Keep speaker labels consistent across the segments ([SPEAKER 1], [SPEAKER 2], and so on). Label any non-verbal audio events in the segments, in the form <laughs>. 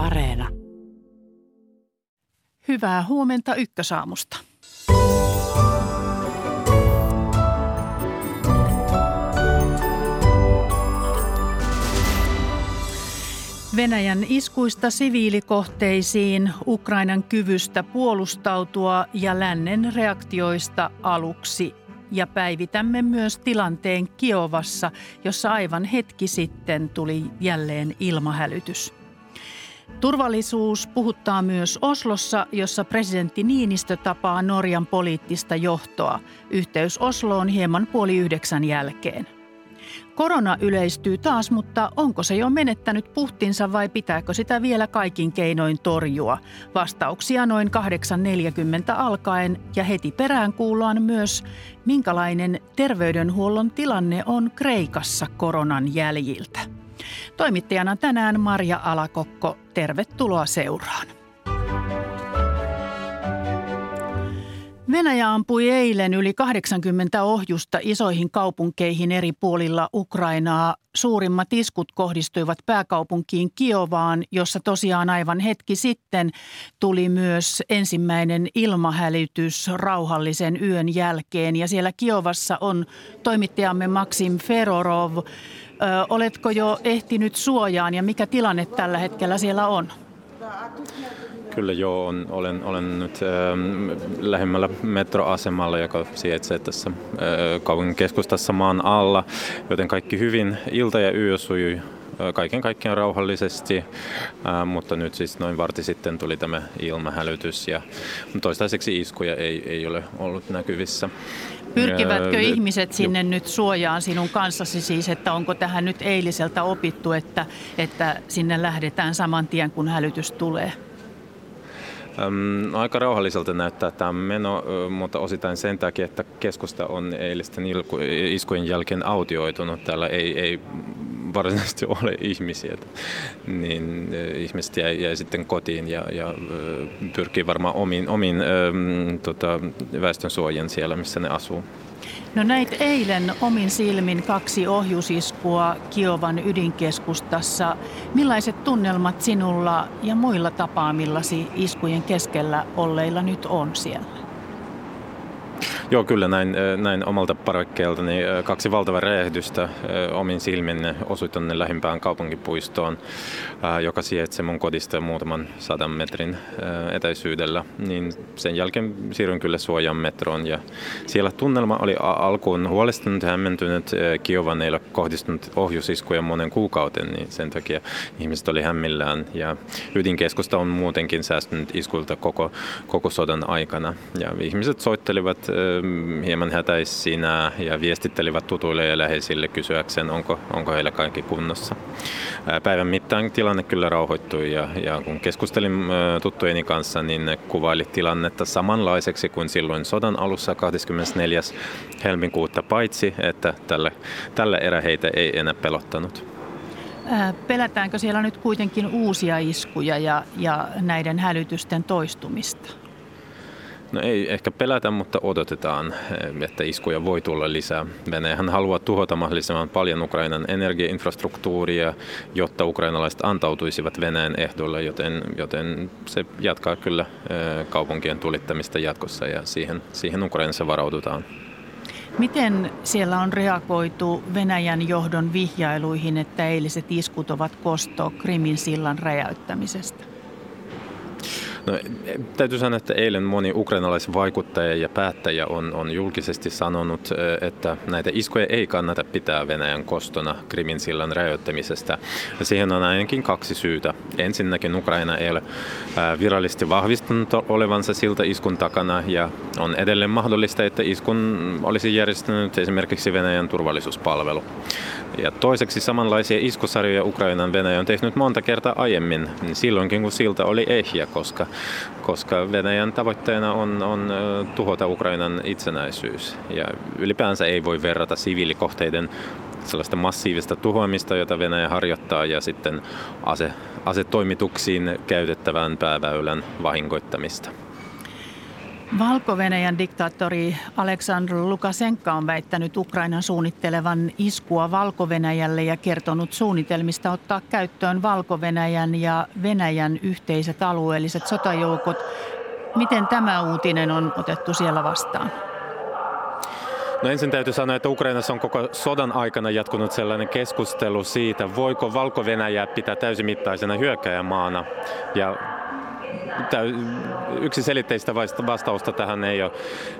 [SPEAKER 1] Areena.
[SPEAKER 2] Hyvää huomenta Ykkösaamusta. Venäjän iskuista siviilikohteisiin, Ukrainan kyvystä puolustautua ja lännen reaktioista aluksi. Ja päivitämme myös tilanteen Kiovassa, jossa aivan hetki sitten tuli jälleen ilmahälytys. Turvallisuus puhuttaa myös Oslossa, jossa presidentti Niinistö tapaa Norjan poliittista johtoa. Yhteys Osloon hieman puoli yhdeksän jälkeen. Korona yleistyy taas, mutta onko se jo menettänyt puhtinsa vai pitääkö sitä vielä kaikin keinoin torjua? Vastauksia noin 8.40 alkaen ja heti perään kuullaan myös, minkälainen terveydenhuollon tilanne on Kreikassa koronan jäljiltä. Toimittajana tänään Marja Alakokko, tervetuloa seuraan. Venäjä ampui eilen yli 80 ohjusta isoihin kaupunkeihin eri puolilla Ukrainaa. Suurimmat iskut kohdistuivat pääkaupunkiin Kiovaan, jossa tosiaan aivan hetki sitten tuli myös ensimmäinen ilmahälytys rauhallisen yön jälkeen. Ja siellä Kiovassa on toimittajamme Maxim Ferorov. Oletko jo ehtinyt suojaan ja mikä tilanne tällä hetkellä siellä on?
[SPEAKER 3] Kyllä joo, on, olen, olen nyt äh, lähemmällä metroasemalla, joka sijaitsee tässä äh, kaupungin keskustassa maan alla, joten kaikki hyvin. Ilta ja yö sujui kaiken kaikkiaan rauhallisesti, mutta nyt siis noin varti sitten tuli tämä ilmahälytys ja toistaiseksi iskuja ei, ei ole ollut näkyvissä.
[SPEAKER 2] Pyrkivätkö äh, ihmiset sinne nyt suojaan sinun kanssasi siis, että onko tähän nyt eiliseltä opittu, että, että sinne lähdetään saman tien kun hälytys tulee?
[SPEAKER 3] Aika rauhalliselta näyttää tämä meno, mutta osittain sen takia, että keskusta on eilisten iskujen jälkeen autioitunut. Täällä ei, ei varsinaisesti <laughs> ole ihmisiä. Niin ihmiset jäi, jäi sitten kotiin ja, ja pyrkii varmaan omiin, omiin tota, väestönsuojien siellä, missä ne asuu.
[SPEAKER 2] No näit eilen omin silmin kaksi ohjusiskua Kiovan ydinkeskustassa. Millaiset tunnelmat sinulla ja muilla tapaamillasi iskujen keskellä olleilla nyt on siellä?
[SPEAKER 3] Joo, kyllä näin, näin omalta parvekkeeltani kaksi valtavaa räjähdystä omin silmin osui tuonne lähimpään kaupunkipuistoon, joka sijaitsee mun kodista muutaman sadan metrin etäisyydellä. Niin sen jälkeen siirryin kyllä suojaan metroon ja siellä tunnelma oli alkuun huolestunut hämmentynyt. Kiovan ei ole kohdistunut ohjusiskuja monen kuukauden, niin sen takia ihmiset oli hämmillään ja ydinkeskusta on muutenkin säästynyt iskulta koko, koko sodan aikana ja ihmiset soittelivat hieman hätäisinä ja viestittelivät tutuille ja läheisille kysyäkseen, onko, onko heillä kaikki kunnossa. Päivän mittaan tilanne kyllä rauhoittui ja, ja kun keskustelin tuttujeni kanssa, niin ne kuvaili tilannetta samanlaiseksi kuin silloin sodan alussa 24. helmikuuta, paitsi että tällä, tällä erä heitä ei enää pelottanut.
[SPEAKER 2] Pelätäänkö siellä nyt kuitenkin uusia iskuja ja, ja näiden hälytysten toistumista?
[SPEAKER 3] No ei ehkä pelätä, mutta odotetaan, että iskuja voi tulla lisää. Venäjähän haluaa tuhota mahdollisimman paljon Ukrainan energiainfrastruktuuria, jotta ukrainalaiset antautuisivat Venäjän ehdolle, joten, joten se jatkaa kyllä kaupunkien tulittamista jatkossa ja siihen, siihen Ukrainassa varaudutaan.
[SPEAKER 2] Miten siellä on reagoitu Venäjän johdon vihjailuihin, että eiliset iskut ovat kosto Krimin sillan räjäyttämisestä?
[SPEAKER 3] No, täytyy sanoa, että eilen moni ukrainalaisvaikuttaja ja päättäjä on, on julkisesti sanonut, että näitä iskuja ei kannata pitää Venäjän kostona Krimin sillan räjäyttämisestä. Ja siihen on ainakin kaksi syytä. Ensinnäkin Ukraina ei ole virallisesti vahvistunut olevansa siltä iskun takana ja on edelleen mahdollista, että iskun olisi järjestänyt esimerkiksi Venäjän turvallisuuspalvelu. Ja toiseksi samanlaisia iskusarjoja Ukrainan Venäjä on tehnyt monta kertaa aiemmin, niin silloinkin kun silta oli ehjä, koska, koska Venäjän tavoitteena on, on tuhota Ukrainan itsenäisyys. Ja ylipäänsä ei voi verrata siviilikohteiden sellaista massiivista tuhoamista, jota Venäjä harjoittaa, ja sitten ase, asetoimituksiin käytettävän pääväylän vahingoittamista.
[SPEAKER 2] Valko-Venäjän diktaattori Aleksandr Lukashenka on väittänyt Ukrainan suunnittelevan iskua valko ja kertonut suunnitelmista ottaa käyttöön valko ja Venäjän yhteiset alueelliset sotajoukot. Miten tämä uutinen on otettu siellä vastaan?
[SPEAKER 3] No ensin täytyy sanoa, että Ukrainassa on koko sodan aikana jatkunut sellainen keskustelu siitä, voiko valko pitää täysimittaisena hyökkäjämaana. Ja yksi selitteistä vastausta tähän ei, ole,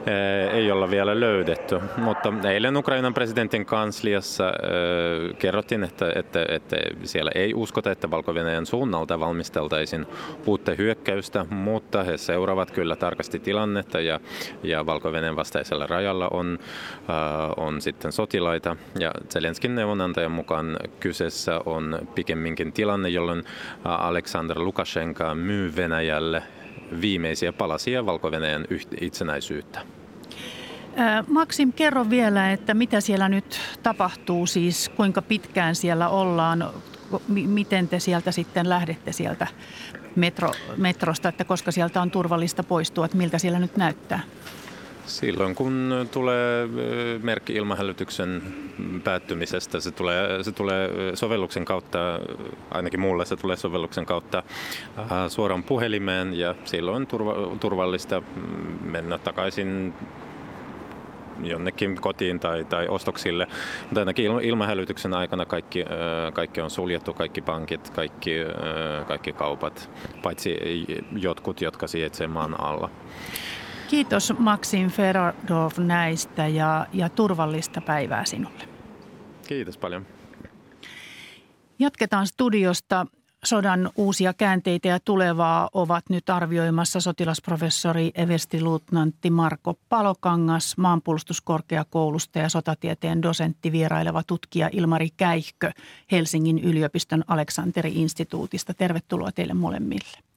[SPEAKER 3] eh, ei olla vielä löydetty, mutta eilen Ukrainan presidentin kansliassa äh, kerrottiin, että, että, että siellä ei uskota, että valko suunnalta valmisteltaisiin uutta hyökkäystä, mutta he seuraavat kyllä tarkasti tilannetta ja, ja valko vastaisella rajalla on, äh, on sitten sotilaita. Ja Zelenskin neuvonantajan mukaan kyseessä on pikemminkin tilanne, jolloin Aleksandr Lukashenka myy Venäjälle viimeisiä palasia valko itsenäisyyttä.
[SPEAKER 2] Maksim, kerro vielä, että mitä siellä nyt tapahtuu, siis kuinka pitkään siellä ollaan, miten te sieltä sitten lähdette sieltä metro, metrosta, että koska sieltä on turvallista poistua, että miltä siellä nyt näyttää?
[SPEAKER 3] Silloin kun tulee merkki ilmahälytyksen päättymisestä, se tulee, se tulee sovelluksen kautta, ainakin mulle se tulee sovelluksen kautta suoraan puhelimeen ja silloin turva, turvallista mennä takaisin jonnekin kotiin tai, tai ostoksille. Mutta ainakin ilmahälytyksen aikana kaikki, kaikki on suljettu, kaikki pankit, kaikki, kaikki kaupat, paitsi jotkut, jotka sijaitsevat maan alla.
[SPEAKER 2] Kiitos Maxim Ferodov näistä ja, ja turvallista päivää sinulle.
[SPEAKER 3] Kiitos paljon.
[SPEAKER 2] Jatketaan studiosta. Sodan uusia käänteitä ja tulevaa ovat nyt arvioimassa sotilasprofessori everstiluutnantti Marko Palokangas, maanpuolustuskorkeakoulusta ja sotatieteen dosentti vieraileva tutkija Ilmari Käihkö Helsingin yliopiston Aleksanteri-instituutista. Tervetuloa teille molemmille.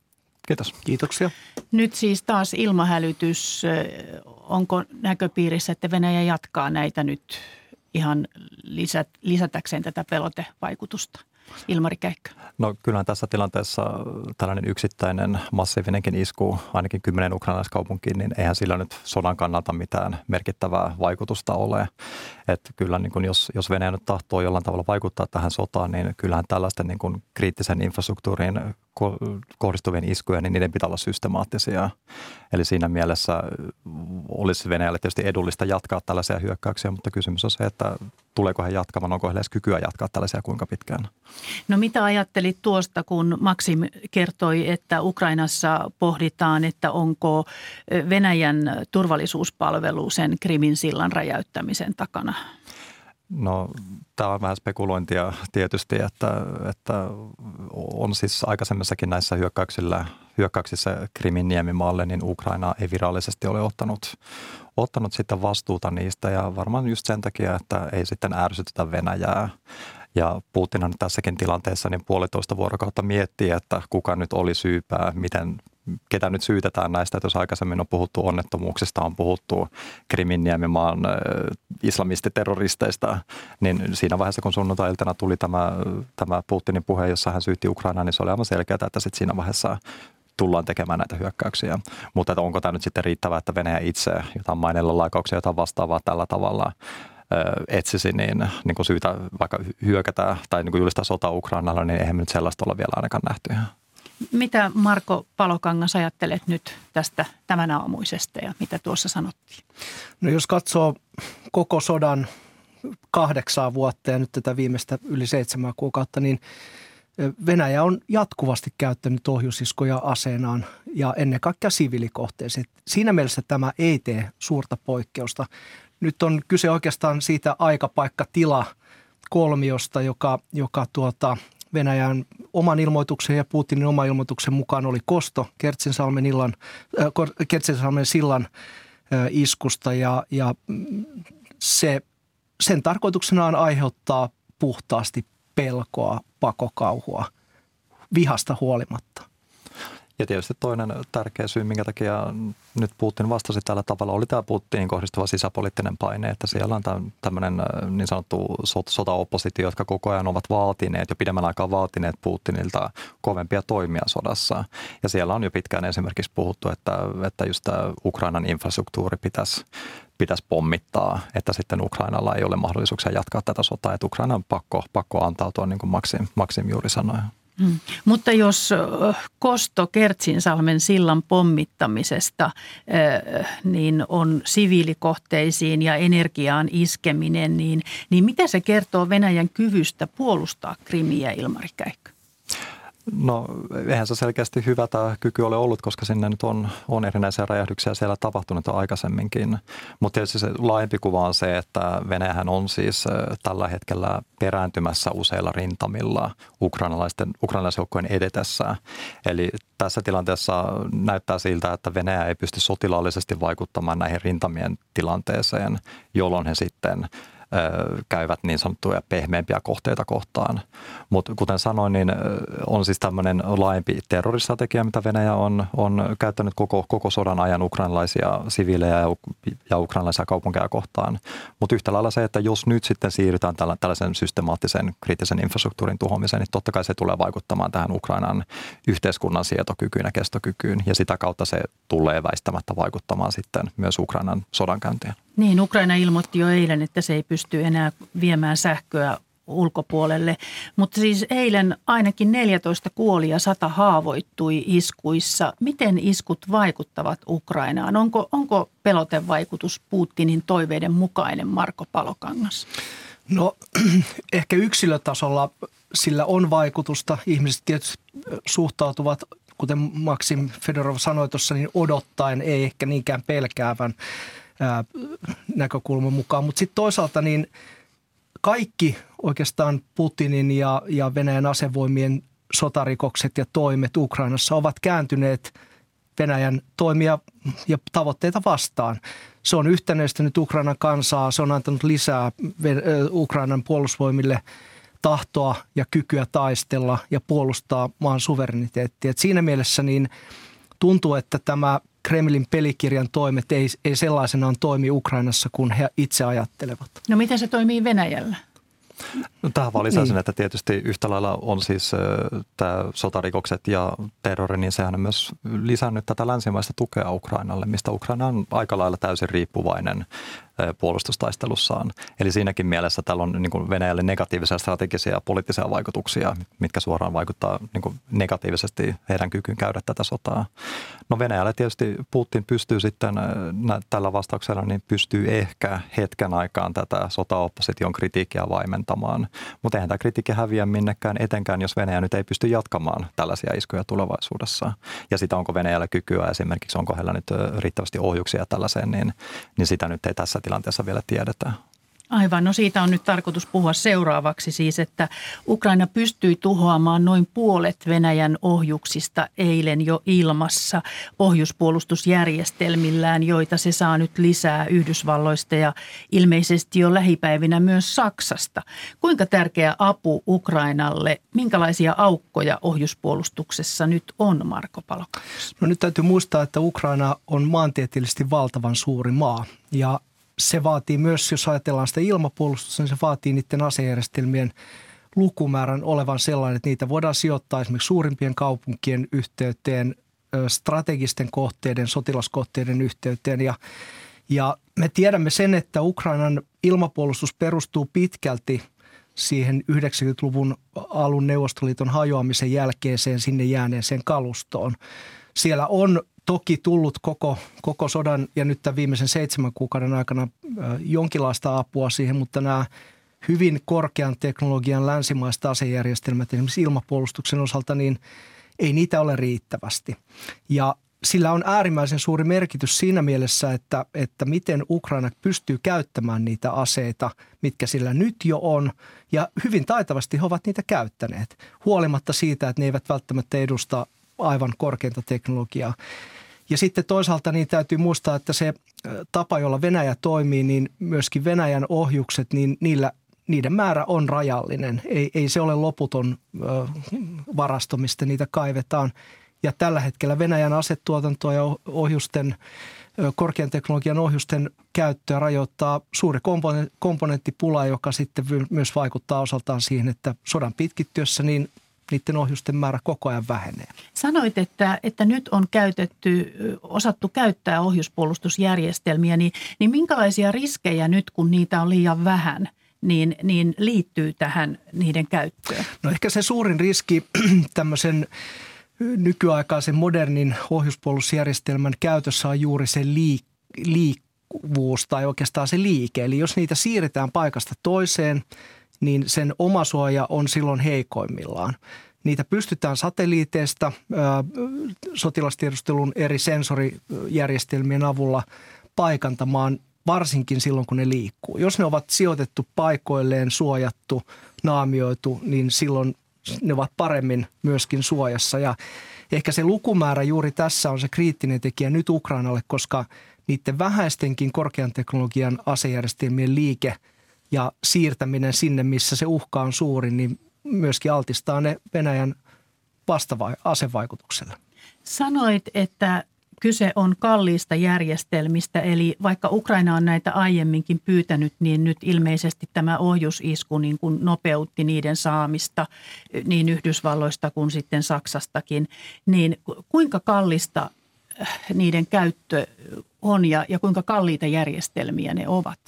[SPEAKER 1] Kiitos.
[SPEAKER 4] Kiitoksia.
[SPEAKER 2] Nyt siis taas ilmahälytys. Onko näköpiirissä, että Venäjä jatkaa näitä nyt ihan lisät, lisätäkseen tätä pelotevaikutusta? Ilmari Käikkö.
[SPEAKER 1] No kyllähän tässä tilanteessa tällainen yksittäinen massiivinenkin isku ainakin kymmenen ukrainalaiskaupunkiin, niin eihän sillä nyt sodan kannalta mitään merkittävää vaikutusta ole. Että kyllä niin kuin jos, jos Venäjä nyt tahtoo jollain tavalla vaikuttaa tähän sotaan, niin kyllähän tällaisten niin kuin kriittisen infrastruktuurin kohdistuvien iskuja, niin niiden pitää olla systemaattisia. Eli siinä mielessä olisi Venäjälle tietysti edullista jatkaa tällaisia hyökkäyksiä, mutta kysymys on se, että tuleeko he jatkamaan, onko heillä edes kykyä jatkaa tällaisia kuinka pitkään.
[SPEAKER 2] No mitä ajattelit tuosta, kun Maksim kertoi, että Ukrainassa pohditaan, että onko Venäjän turvallisuuspalvelu sen Krimin sillan räjäyttämisen takana?
[SPEAKER 1] No tämä on vähän spekulointia tietysti, että, että on siis aikaisemmissakin näissä hyökkäyksillä, hyökkäyksissä Krimin niemimaalle, niin Ukraina ei virallisesti ole ottanut, ottanut sitten vastuuta niistä ja varmaan just sen takia, että ei sitten ärsytetä Venäjää. Ja Putin on tässäkin tilanteessa niin puolitoista vuorokautta miettii, että kuka nyt oli syypää, miten ketä nyt syytetään näistä, että jos aikaisemmin on puhuttu onnettomuuksista, on puhuttu Kriminniemimaan islamistiterroristeista, niin siinä vaiheessa, kun sunnuntai-iltana tuli tämä, tämä Putinin puhe, jossa hän syytti Ukrainaa, niin se oli aivan selkeää, että sitten siinä vaiheessa tullaan tekemään näitä hyökkäyksiä. Mutta että onko tämä nyt sitten riittävää, että Venäjä itse jotain mainella laikauksia, jotain vastaavaa tällä tavalla etsisi, niin, niin kuin syytä vaikka hyökätä tai niin kuin julistaa sota Ukrainalla, niin eihän nyt sellaista olla vielä ainakaan nähty.
[SPEAKER 2] Mitä Marko Palokangas ajattelet nyt tästä tämän aamuisesta ja mitä tuossa sanottiin?
[SPEAKER 4] No jos katsoo koko sodan kahdeksaa vuotta ja nyt tätä viimeistä yli seitsemän kuukautta, niin Venäjä on jatkuvasti käyttänyt ohjusiskoja aseenaan ja ennen kaikkea siviilikohteeseen. Siinä mielessä tämä ei tee suurta poikkeusta. Nyt on kyse oikeastaan siitä aikapaikka-tila kolmiosta, joka, joka tuota, Venäjän oman ilmoituksen ja Putinin oman ilmoituksen mukaan oli kosto Kertsinsalmen, illan, äh, Kertsinsalmen sillan äh, iskusta ja, ja se, sen tarkoituksena on aiheuttaa puhtaasti pelkoa, pakokauhua, vihasta huolimatta.
[SPEAKER 1] Ja tietysti toinen tärkeä syy, minkä takia nyt Putin vastasi tällä tavalla, oli tämä Putinin kohdistuva sisäpoliittinen paine, että siellä on tämmöinen äh, niin sanottu sotaoppositio, jotka koko ajan ovat vaatineet jo pidemmän aikaa vaatineet Putinilta kovempia toimia sodassa. Ja siellä on jo pitkään esimerkiksi puhuttu, että, että just tämä Ukrainan infrastruktuuri pitäisi pitäisi pommittaa, että sitten Ukrainalla ei ole mahdollisuuksia jatkaa tätä sotaa, että Ukraina on pakko, pakko antautua, niin kuin Maksim, Maksim juuri sanoi.
[SPEAKER 2] Hmm. Mutta jos kosto Kertsinsalmen sillan pommittamisesta niin on siviilikohteisiin ja energiaan iskeminen, niin, niin mitä se kertoo Venäjän kyvystä puolustaa Krimiä, Ilmari Käikkö?
[SPEAKER 1] No eihän se selkeästi hyvä tämä kyky ole ollut, koska sinne nyt on, on erinäisiä räjähdyksiä siellä tapahtunut aikaisemminkin. Mutta tietysti se laajempi kuva on se, että Venäjähän on siis tällä hetkellä perääntymässä useilla rintamilla ukrainalaisten, ukrainalaisjoukkojen edetessä. Eli tässä tilanteessa näyttää siltä, että Venäjä ei pysty sotilaallisesti vaikuttamaan näihin rintamien tilanteeseen, jolloin he sitten käyvät niin sanottuja pehmeämpiä kohteita kohtaan. Mutta kuten sanoin, niin on siis tämmöinen laajempi terroristrategia, mitä Venäjä on, on käyttänyt koko, koko sodan ajan ukrainalaisia siviilejä ja, ja ukrainalaisia kaupunkeja kohtaan. Mutta yhtä lailla se, että jos nyt sitten siirrytään tällaisen systemaattisen kriittisen infrastruktuurin tuhoamiseen, niin totta kai se tulee vaikuttamaan tähän Ukrainan yhteiskunnan sietokykyyn ja kestokykyyn ja sitä kautta se tulee väistämättä vaikuttamaan sitten myös Ukrainan sodankäyntiin.
[SPEAKER 2] Niin, Ukraina ilmoitti jo eilen, että se ei pysty enää viemään sähköä ulkopuolelle. Mutta siis eilen ainakin 14 kuoli ja 100 haavoittui iskuissa. Miten iskut vaikuttavat Ukrainaan? Onko, onko pelotevaikutus Putinin toiveiden mukainen, Marko Palokangas?
[SPEAKER 4] No <clears throat> ehkä yksilötasolla sillä on vaikutusta. Ihmiset tietysti suhtautuvat, kuten Maksim Fedorov sanoi tuossa, niin odottaen, ei ehkä niinkään pelkäävän näkökulman mukaan. Mutta sitten toisaalta niin kaikki oikeastaan Putinin ja, ja Venäjän asevoimien sotarikokset ja toimet Ukrainassa ovat kääntyneet Venäjän toimia ja tavoitteita vastaan. Se on yhtenäistänyt Ukrainan kansaa, se on antanut lisää Ukrainan puolustusvoimille tahtoa ja kykyä taistella ja puolustaa maan suvereniteettia. Et siinä mielessä niin tuntuu, että tämä Kremlin pelikirjan toimet ei, ei sellaisenaan toimi Ukrainassa, kun he itse ajattelevat.
[SPEAKER 2] No miten se toimii Venäjällä?
[SPEAKER 1] No, tähän vaan lisäisin, niin. että tietysti yhtä lailla on siis tämä sotarikokset ja terrori, niin sehän on myös lisännyt tätä länsimaista tukea Ukrainalle, mistä Ukraina on aika lailla täysin riippuvainen puolustustaistelussaan. Eli siinäkin mielessä tällä on niin kuin Venäjälle negatiivisia strategisia ja poliittisia vaikutuksia, mitkä suoraan vaikuttaa niin kuin negatiivisesti heidän kykyyn käydä tätä sotaa. No Venäjälle tietysti Putin pystyy sitten tällä vastauksella, niin pystyy ehkä hetken aikaan tätä sotaopposition kritiikkiä vaimentamaan. Mutta eihän tämä kritiikki häviä minnekään, etenkään jos Venäjä nyt ei pysty jatkamaan tällaisia iskuja tulevaisuudessa. Ja sitä onko Venäjällä kykyä esimerkiksi, onko heillä nyt riittävästi ohjuksia tällaiseen, niin, niin sitä nyt ei tässä tilanteessa vielä tiedetään.
[SPEAKER 2] Aivan, no siitä on nyt tarkoitus puhua seuraavaksi siis, että Ukraina pystyi tuhoamaan noin puolet Venäjän ohjuksista eilen jo ilmassa ohjuspuolustusjärjestelmillään, joita se saa nyt lisää Yhdysvalloista ja ilmeisesti jo lähipäivinä myös Saksasta. Kuinka tärkeä apu Ukrainalle, minkälaisia aukkoja ohjuspuolustuksessa nyt on, Marko Palokangas?
[SPEAKER 4] No nyt täytyy muistaa, että Ukraina on maantieteellisesti valtavan suuri maa ja se vaatii myös, jos ajatellaan sitä ilmapuolustusta, niin se vaatii niiden asejärjestelmien lukumäärän olevan sellainen, että niitä voidaan sijoittaa esimerkiksi suurimpien kaupunkien yhteyteen, strategisten kohteiden, sotilaskohteiden yhteyteen ja ja me tiedämme sen, että Ukrainan ilmapuolustus perustuu pitkälti siihen 90-luvun alun Neuvostoliiton hajoamisen jälkeiseen sinne jääneeseen kalustoon. Siellä on toki tullut koko, koko sodan ja nyt tämän viimeisen seitsemän kuukauden aikana jonkinlaista apua siihen, mutta nämä hyvin korkean teknologian länsimaista asejärjestelmät esimerkiksi ilmapuolustuksen osalta, niin ei niitä ole riittävästi. Ja sillä on äärimmäisen suuri merkitys siinä mielessä, että, että miten Ukraina pystyy käyttämään niitä aseita, mitkä sillä nyt jo on. Ja hyvin taitavasti he ovat niitä käyttäneet, huolimatta siitä, että ne eivät välttämättä edusta aivan korkeinta teknologiaa. Ja sitten toisaalta niin täytyy muistaa, että se tapa, jolla Venäjä toimii, niin myöskin Venäjän ohjukset, niin niillä niiden määrä on rajallinen. Ei, ei se ole loputon varasto, mistä niitä kaivetaan. Ja tällä hetkellä Venäjän asetuotantoa ja ohjusten, korkean teknologian ohjusten käyttöä rajoittaa suuri komponenttipula, joka sitten myös vaikuttaa osaltaan siihen, että sodan pitkittyessä niin niiden ohjusten määrä koko ajan vähenee.
[SPEAKER 2] Sanoit, että, että nyt on käytetty, osattu käyttää ohjuspuolustusjärjestelmiä, niin, niin minkälaisia riskejä nyt, kun niitä on liian vähän – niin, niin liittyy tähän niiden käyttöön?
[SPEAKER 4] No ehkä se suurin riski <clears throat> tämmöisen nykyaikaisen modernin ohjuspuolustusjärjestelmän käytössä on juuri se liik- liikkuvuus tai oikeastaan se liike. Eli jos niitä siirretään paikasta toiseen, niin sen omasuoja on silloin heikoimmillaan. Niitä pystytään satelliiteista sotilastiedustelun eri sensorijärjestelmien avulla paikantamaan varsinkin silloin, kun ne liikkuu. Jos ne ovat sijoitettu paikoilleen, suojattu, naamioitu, niin silloin ne ovat paremmin myöskin suojassa. Ja ehkä se lukumäärä juuri tässä on se kriittinen tekijä nyt Ukrainalle, koska niiden vähäistenkin korkean teknologian asejärjestelmien liike ja siirtäminen sinne, missä se uhka on suuri, niin myöskin altistaa ne Venäjän vastavai- asevaikutukselle.
[SPEAKER 2] Sanoit, että kyse on kalliista järjestelmistä, eli vaikka Ukraina on näitä aiemminkin pyytänyt, niin nyt ilmeisesti tämä ohjusisku niin kuin nopeutti niiden saamista niin Yhdysvalloista kuin sitten Saksastakin. Niin kuinka kallista äh, niiden käyttö on ja, ja kuinka kalliita järjestelmiä ne ovat?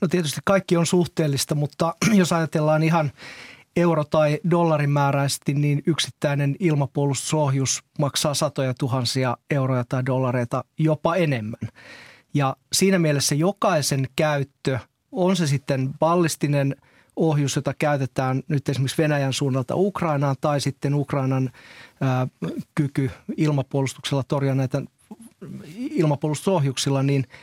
[SPEAKER 4] No tietysti kaikki on suhteellista, mutta <clears throat> jos ajatellaan ihan – euro- tai dollarimääräisesti, niin yksittäinen ilmapuolustusohjus maksaa satoja tuhansia euroja tai dollareita jopa enemmän. Ja siinä mielessä jokaisen käyttö, on se sitten ballistinen ohjus, jota käytetään nyt esimerkiksi Venäjän suunnalta Ukrainaan tai sitten Ukrainan ää, kyky ilmapuolustuksella torjua näitä ilmapuolustusohjuksilla, niin –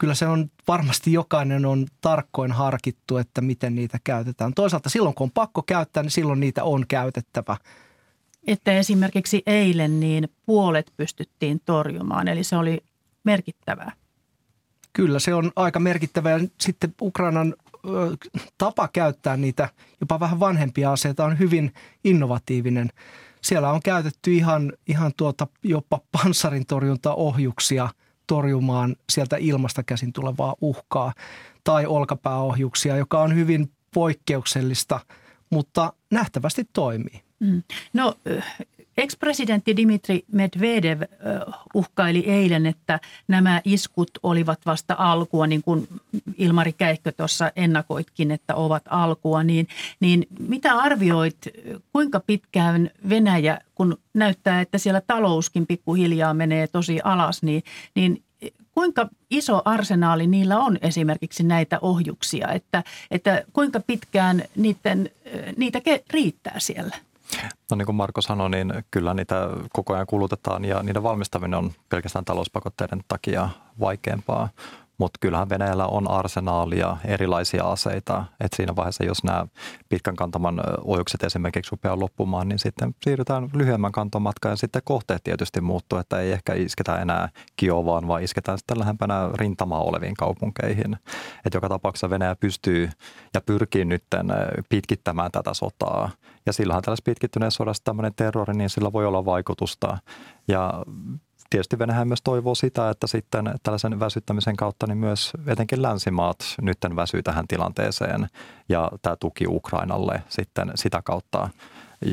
[SPEAKER 4] kyllä se on varmasti jokainen on tarkkoin harkittu, että miten niitä käytetään. Toisaalta silloin kun on pakko käyttää, niin silloin niitä on käytettävä.
[SPEAKER 2] Että esimerkiksi eilen niin puolet pystyttiin torjumaan, eli se oli merkittävää.
[SPEAKER 4] Kyllä, se on aika merkittävää. Sitten Ukrainan tapa käyttää niitä jopa vähän vanhempia aseita on hyvin innovatiivinen. Siellä on käytetty ihan, ihan tuota, jopa panssarintorjuntaohjuksia – torjumaan sieltä ilmasta käsin tulevaa uhkaa tai olkapääohjuksia, joka on hyvin poikkeuksellista, mutta nähtävästi toimii. Mm.
[SPEAKER 2] No ex-presidentti Dimitri Medvedev uhkaili eilen, että nämä iskut olivat vasta alkua, niin kuin Ilmari Käikkö tuossa ennakoitkin, että ovat alkua. Niin, niin mitä arvioit, kuinka pitkään Venäjä, kun näyttää, että siellä talouskin pikkuhiljaa menee tosi alas, niin, niin kuinka iso arsenaali niillä on esimerkiksi näitä ohjuksia, että, että kuinka pitkään niiden, niitä riittää siellä?
[SPEAKER 1] No niin kuin Marko sanoi, niin kyllä niitä koko ajan kulutetaan ja niiden valmistaminen on pelkästään talouspakotteiden takia vaikeampaa. Mutta kyllähän Venäjällä on arsenaalia erilaisia aseita. että siinä vaiheessa, jos nämä pitkän kantaman ohjukset esimerkiksi rupeaa loppumaan, niin sitten siirrytään lyhyemmän kantomatkaan ja sitten kohteet tietysti muuttuu, että ei ehkä isketä enää Kiovaan, vaan isketään sitten lähempänä rintamaa oleviin kaupunkeihin. Että joka tapauksessa Venäjä pystyy ja pyrkii nyt pitkittämään tätä sotaa. Ja sillähän tällaisessa pitkittyneessä sodassa tämmöinen terrori, niin sillä voi olla vaikutusta. Ja tietysti Venäjä myös toivoo sitä, että sitten tällaisen väsyttämisen kautta niin myös etenkin länsimaat nytten väsyy tähän tilanteeseen ja tämä tuki Ukrainalle sitten sitä kautta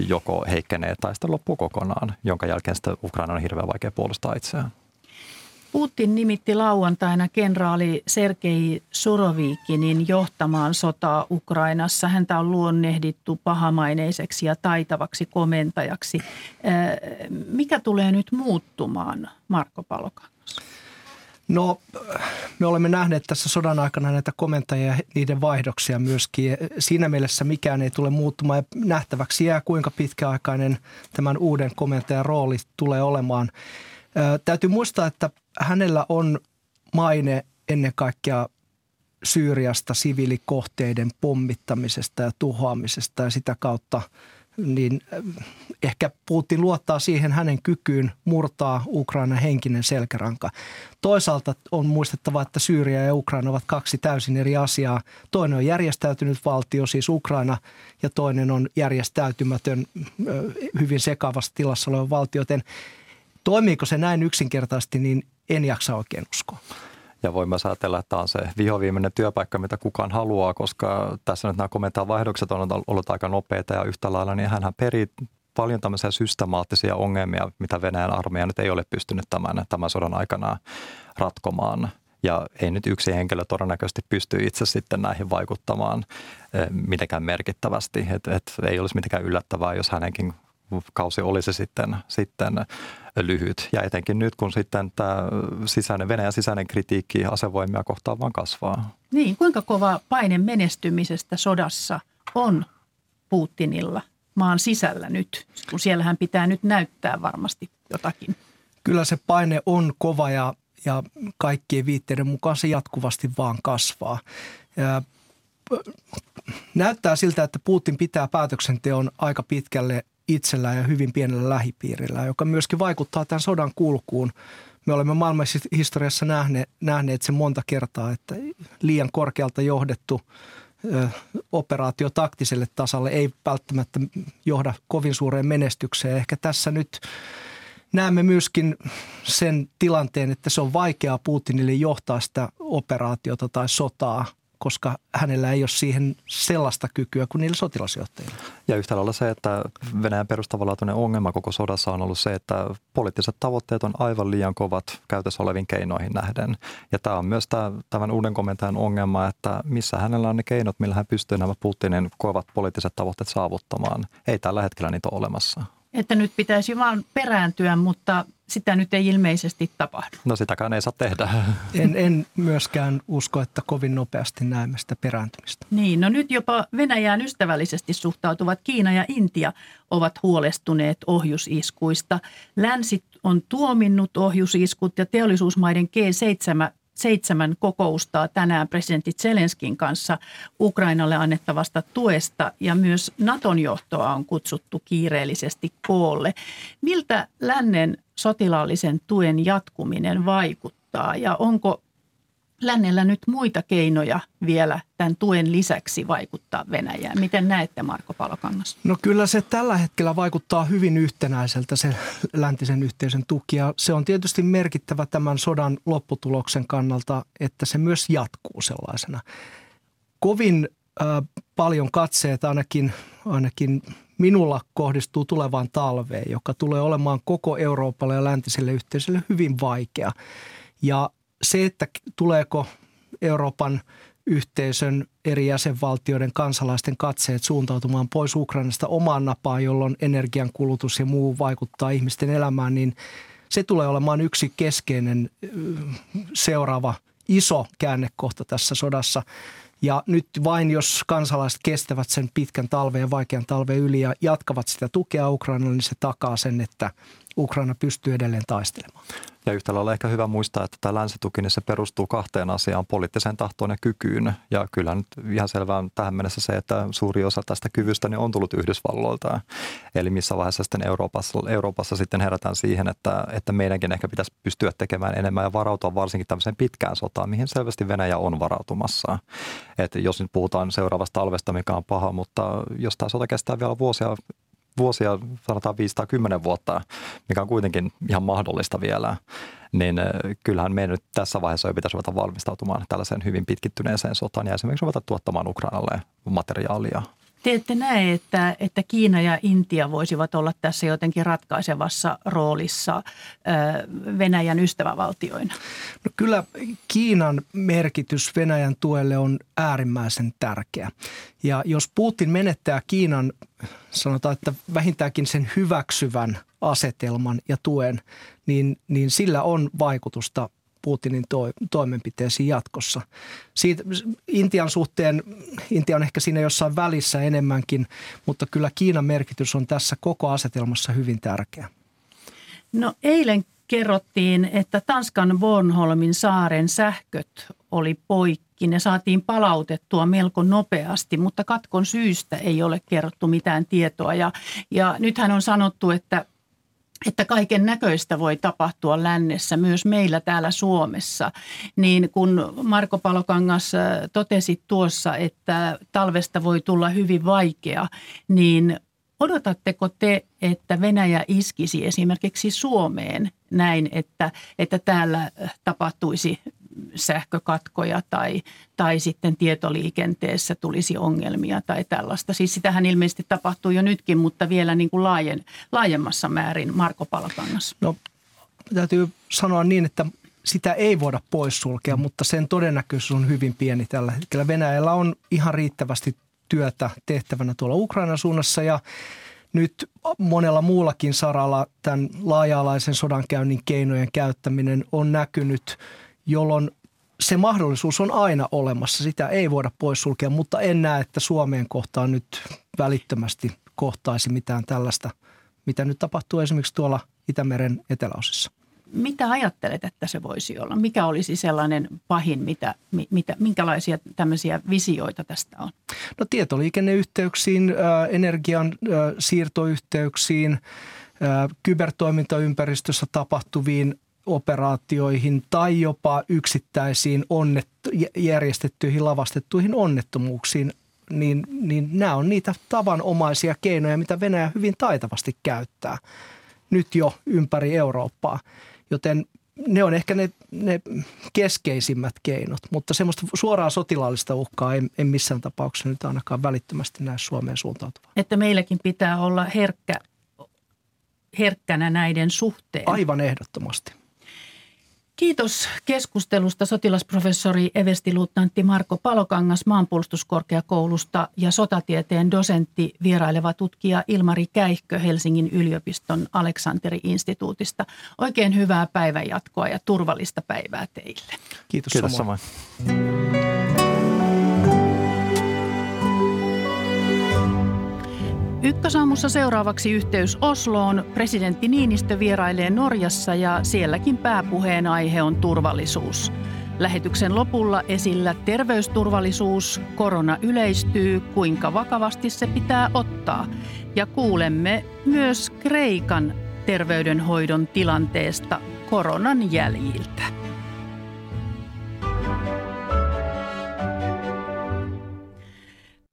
[SPEAKER 1] joko heikkenee tai sitten loppuu kokonaan, jonka jälkeen sitten Ukraina on hirveän vaikea puolustaa itseään.
[SPEAKER 2] Putin nimitti lauantaina kenraali Sergei Surovikinin johtamaan sotaa Ukrainassa. Häntä on luonnehdittu pahamaineiseksi ja taitavaksi komentajaksi. Mikä tulee nyt muuttumaan, Marko Palokangas?
[SPEAKER 4] No, me olemme nähneet tässä sodan aikana näitä komentajia ja niiden vaihdoksia myöskin. Siinä mielessä mikään ei tule muuttumaan ja nähtäväksi jää, kuinka pitkäaikainen tämän uuden komentajan rooli tulee olemaan. Täytyy muistaa, että hänellä on maine ennen kaikkea Syyriasta siviilikohteiden pommittamisesta ja tuhoamisesta ja sitä kautta niin ehkä Putin luottaa siihen hänen kykyyn murtaa Ukrainan henkinen selkäranka. Toisaalta on muistettava, että Syyria ja Ukraina ovat kaksi täysin eri asiaa. Toinen on järjestäytynyt valtio, siis Ukraina, ja toinen on järjestäytymätön, hyvin sekavassa tilassa oleva valtio. Joten Toimiiko se näin yksinkertaisesti, niin en jaksa oikein uskoa.
[SPEAKER 1] Ja voin myös ajatella, että tämä on se vihoviimeinen työpaikka, mitä kukaan haluaa, koska tässä nyt nämä kommentaan vaihdokset on ollut aika nopeita ja yhtä lailla, niin hän perii paljon tämmöisiä systemaattisia ongelmia, mitä Venäjän armeija nyt ei ole pystynyt tämän, tämän sodan aikana ratkomaan. Ja ei nyt yksi henkilö todennäköisesti pysty itse sitten näihin vaikuttamaan eh, mitenkään merkittävästi. Et, et ei olisi mitenkään yllättävää, jos hänenkin kausi olisi sitten, sitten lyhyt. Ja etenkin nyt, kun sitten tämä sisäinen, Venäjän sisäinen kritiikki asevoimia kohtaan vaan kasvaa.
[SPEAKER 2] Niin, kuinka kova paine menestymisestä sodassa on Putinilla maan sisällä nyt, kun siellähän pitää nyt näyttää varmasti jotakin?
[SPEAKER 4] Kyllä se paine on kova ja, ja kaikkien viitteiden mukaan se jatkuvasti vaan kasvaa. Ja näyttää siltä, että Putin pitää päätöksenteon aika pitkälle itsellään ja hyvin pienellä lähipiirillä, joka myöskin vaikuttaa tämän sodan kulkuun. Me olemme maailman historiassa nähneet, nähneet sen monta kertaa, että liian korkealta johdettu ö, operaatio taktiselle tasalle ei välttämättä johda kovin suureen menestykseen. Ehkä tässä nyt näemme myöskin sen tilanteen, että se on vaikeaa Putinille johtaa sitä operaatiota tai sotaa – koska hänellä ei ole siihen sellaista kykyä kuin niillä sotilasjohtajilla.
[SPEAKER 1] Ja yhtä lailla se, että Venäjän perustavanlaatuinen ongelma koko sodassa on ollut se, että poliittiset tavoitteet on aivan liian kovat käytössä oleviin keinoihin nähden. Ja tämä on myös tämä, tämän uuden komentajan ongelma, että missä hänellä on ne keinot, millä hän pystyy nämä Putinin kovat poliittiset tavoitteet saavuttamaan. Ei tällä hetkellä niitä ole olemassa.
[SPEAKER 2] Että nyt pitäisi vaan perääntyä, mutta sitä nyt ei ilmeisesti tapahdu.
[SPEAKER 1] No sitäkään ei saa tehdä. <laughs>
[SPEAKER 4] En, en myöskään usko, että kovin nopeasti näemme sitä perääntymistä.
[SPEAKER 2] Niin, no nyt jopa Venäjään ystävällisesti suhtautuvat Kiina ja Intia ovat huolestuneet ohjusiskuista. Länsi on tuominnut ohjusiskut ja teollisuusmaiden G7 seitsemän kokousta tänään presidentti Zelenskin kanssa Ukrainalle annettavasta tuesta ja myös Naton johtoa on kutsuttu kiireellisesti koolle. Miltä lännen sotilaallisen tuen jatkuminen vaikuttaa ja onko lännellä nyt muita keinoja vielä tämän tuen lisäksi vaikuttaa Venäjään? Miten näette Marko Palokangas?
[SPEAKER 4] No kyllä se tällä hetkellä vaikuttaa hyvin yhtenäiseltä se läntisen yhteisön tuki ja se on tietysti merkittävä tämän sodan lopputuloksen kannalta, että se myös jatkuu sellaisena. Kovin äh, paljon katseet ainakin, ainakin minulla kohdistuu tulevaan talveen, joka tulee olemaan koko Euroopalle ja läntiselle yhteisölle hyvin vaikea. Ja se, että tuleeko Euroopan yhteisön eri jäsenvaltioiden kansalaisten katseet suuntautumaan pois Ukrainasta omaan napaan, jolloin energiankulutus ja muu vaikuttaa ihmisten elämään, niin se tulee olemaan yksi keskeinen seuraava iso käännekohta tässä sodassa. Ja nyt vain jos kansalaiset kestävät sen pitkän talven ja vaikean talven yli ja jatkavat sitä tukea Ukrainalle, niin se takaa sen, että Ukraina pystyy edelleen taistelemaan.
[SPEAKER 1] Ja yhtä lailla ehkä hyvä muistaa, että tämä länsituki niin se perustuu kahteen asiaan, poliittiseen tahtoon ja kykyyn. Ja kyllä nyt ihan selvää on tähän mennessä se, että suuri osa tästä kyvystä niin on tullut Yhdysvalloilta. Eli missä vaiheessa sitten Euroopassa, Euroopassa sitten herätään siihen, että, että meidänkin ehkä pitäisi pystyä tekemään enemmän ja varautua varsinkin tämmöiseen pitkään sotaan, mihin selvästi Venäjä on varautumassa. Että jos nyt puhutaan seuraavasta talvesta, mikä on paha, mutta jos tämä sota kestää vielä vuosia vuosia, sanotaan 510 vuotta, mikä on kuitenkin ihan mahdollista vielä, niin kyllähän meidän nyt tässä vaiheessa jo pitäisi ruveta valmistautumaan tällaiseen hyvin pitkittyneeseen sotaan ja esimerkiksi ruveta tuottamaan Ukrainalle materiaalia.
[SPEAKER 2] Te ette näe, että, että Kiina ja Intia voisivat olla tässä jotenkin ratkaisevassa roolissa Venäjän ystävävaltioina?
[SPEAKER 4] No kyllä Kiinan merkitys Venäjän tuelle on äärimmäisen tärkeä. Ja jos Putin menettää Kiinan, sanotaan, että vähintäänkin sen hyväksyvän asetelman ja tuen, niin, niin sillä on vaikutusta Putinin to, toimenpiteisiin jatkossa. Siitä, Intian suhteen, Intia on ehkä siinä jossain välissä enemmänkin, mutta kyllä Kiinan merkitys on tässä koko asetelmassa hyvin tärkeä.
[SPEAKER 2] No eilen kerrottiin, että Tanskan Bornholmin saaren sähköt oli poikki. Ne saatiin palautettua melko nopeasti, mutta katkon syystä ei ole kerrottu mitään tietoa. Ja, ja nythän on sanottu, että että kaiken näköistä voi tapahtua lännessä, myös meillä täällä Suomessa. Niin kun Marko Palokangas totesi tuossa, että talvesta voi tulla hyvin vaikea, niin Odotatteko te, että Venäjä iskisi esimerkiksi Suomeen näin, että, että täällä tapahtuisi sähkökatkoja tai, tai sitten tietoliikenteessä tulisi ongelmia tai tällaista. Siis sitähän ilmeisesti tapahtuu jo nytkin, mutta vielä niin kuin laajen, laajemmassa määrin Marko Palkangas.
[SPEAKER 4] No täytyy sanoa niin, että sitä ei voida poissulkea, mutta sen todennäköisyys on hyvin pieni tällä hetkellä. Venäjällä on ihan riittävästi työtä tehtävänä tuolla Ukrainan suunnassa ja nyt monella muullakin saralla tämän laaja-alaisen sodankäynnin keinojen käyttäminen on näkynyt, jolloin se mahdollisuus on aina olemassa. Sitä ei voida poissulkea, mutta en näe, että Suomeen kohtaan nyt välittömästi kohtaisi mitään tällaista, mitä nyt tapahtuu esimerkiksi tuolla Itämeren eteläosissa.
[SPEAKER 2] Mitä ajattelet, että se voisi olla? Mikä olisi sellainen pahin, mitä, mitä, minkälaisia tämmöisiä visioita tästä on?
[SPEAKER 4] No tietoliikenneyhteyksiin, energian siirtoyhteyksiin, kybertoimintaympäristössä tapahtuviin operaatioihin tai jopa yksittäisiin onnettu, järjestettyihin lavastettuihin onnettomuuksiin, niin, niin nämä on niitä tavanomaisia keinoja, mitä Venäjä hyvin taitavasti käyttää nyt jo ympäri Eurooppaa. Joten ne on ehkä ne, ne keskeisimmät keinot, mutta semmoista suoraa sotilaallista uhkaa en, en missään tapauksessa nyt ainakaan välittömästi näe Suomeen suuntautuvaa.
[SPEAKER 2] Että meilläkin pitää olla herkkä, herkkänä näiden suhteen.
[SPEAKER 4] Aivan ehdottomasti.
[SPEAKER 2] Kiitos keskustelusta sotilasprofessori everstiluutnantti Marko Palokangas maanpuolustuskorkeakoulusta ja sotatieteen dosentti vieraileva tutkija Ilmari Käihkö Helsingin yliopiston Aleksanteri-instituutista. Oikein hyvää päivänjatkoa ja turvallista päivää teille.
[SPEAKER 4] Kiitos,
[SPEAKER 1] Kiitos samoin. samoin.
[SPEAKER 2] Ykkösaamussa seuraavaksi yhteys Osloon. Presidentti Niinistö vierailee Norjassa ja sielläkin pääpuheen aihe on turvallisuus. Lähetyksen lopulla esillä terveysturvallisuus, korona yleistyy, kuinka vakavasti se pitää ottaa. Ja kuulemme myös Kreikan terveydenhoidon tilanteesta koronan jäljiltä.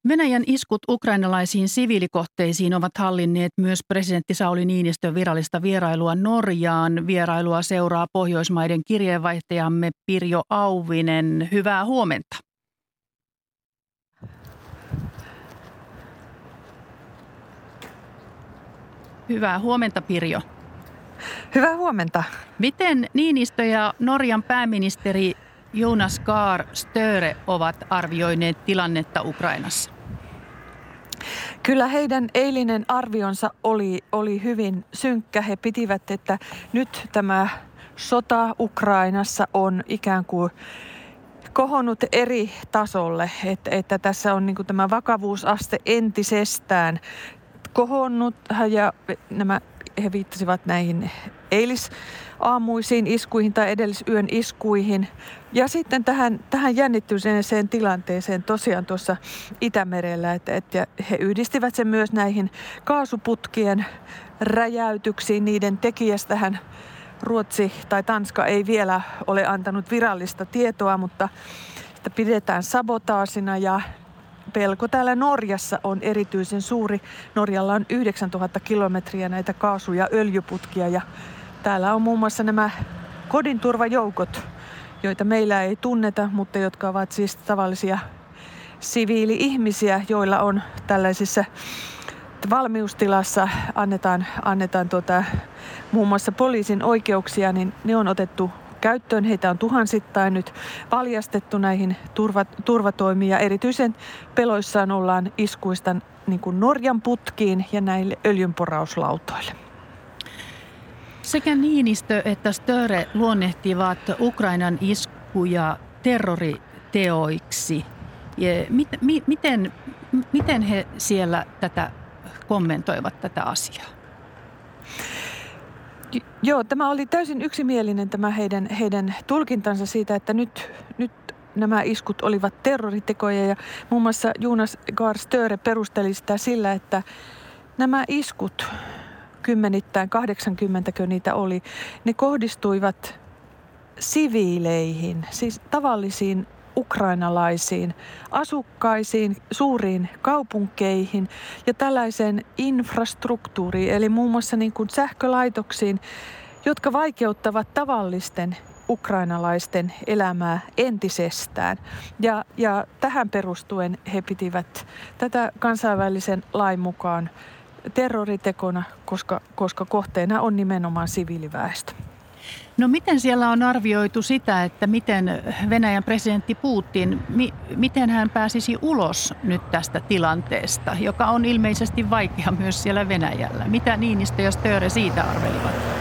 [SPEAKER 2] Venäjän iskut ukrainalaisiin siviilikohteisiin ovat hallinneet myös presidentti Sauli Niinistön virallista vierailua Norjaan. Vierailua seuraa Pohjoismaiden kirjeenvaihtajamme Pirjo Auvinen. Hyvää huomenta. Hyvää huomenta Pirjo.
[SPEAKER 5] Hyvää huomenta.
[SPEAKER 2] Miten Niinistö ja Norjan pääministeri Jonas Gahr Störe ovat arvioineet tilannetta Ukrainassa?
[SPEAKER 5] Kyllä heidän eilinen arvionsa oli, oli hyvin synkkä. He pitivät, että nyt tämä sota Ukrainassa on ikään kuin kohonnut eri tasolle, että, että tässä on niin tämä vakavuusaste entisestään kohonnut ja nämä he viittasivat näihin eilisaamuisiin iskuihin tai edellisyön iskuihin. Ja sitten tähän, tähän jännittyneeseen tilanteeseen tosiaan tuossa Itämerellä, että, että he yhdistivät sen myös näihin kaasuputkien räjäytyksiin. Niiden tekijästähän Ruotsi tai Tanska ei vielä ole antanut virallista tietoa, mutta sitä pidetään sabotaasina ja pelko täällä Norjassa on erityisen suuri. Norjalla on 9000 kilometriä näitä kaasu- ja öljyputkia ja täällä on muun muassa nämä kodinturvajoukot, joita meillä ei tunneta, mutta jotka ovat siis tavallisia siviili-ihmisiä, joilla on tällaisissa valmiustilassa annetaan, annetaan tuota, muun muassa poliisin oikeuksia, niin ne on otettu käyttöön. Heitä on tuhansittain nyt valjastettu näihin turva, turvatoimiin ja erityisen peloissaan ollaan iskuista niin kuin Norjan putkiin ja näille öljynporauslautoille.
[SPEAKER 2] Sekä Niinistö että Störe luonnehtivat Ukrainan iskuja terroriteoiksi. Miten, miten he siellä tätä kommentoivat tätä asiaa?
[SPEAKER 5] Joo, tämä oli täysin yksimielinen tämä heidän, heidän tulkintansa siitä, että nyt, nyt nämä iskut olivat terroritekoja ja muun muassa Jonas Gahr Störe perusteli sitä sillä, että nämä iskut, kymmenittäin, 80 niitä oli, ne kohdistuivat siviileihin, siis tavallisiin ukrainalaisiin asukkaisiin, suuriin kaupunkeihin ja tällaiseen infrastruktuuriin, eli muun muassa niin kuin sähkölaitoksiin, jotka vaikeuttavat tavallisten ukrainalaisten elämää entisestään. Ja, ja tähän perustuen he pitivät tätä kansainvälisen lain mukaan terroritekona, koska, koska kohteena on nimenomaan siviiliväestö.
[SPEAKER 2] No miten siellä on arvioitu sitä, että miten Venäjän presidentti Putin, mi, miten hän pääsisi ulos nyt tästä tilanteesta, joka on ilmeisesti vaikea myös siellä Venäjällä? Mitä Niinistö ja Störe siitä arvelivat?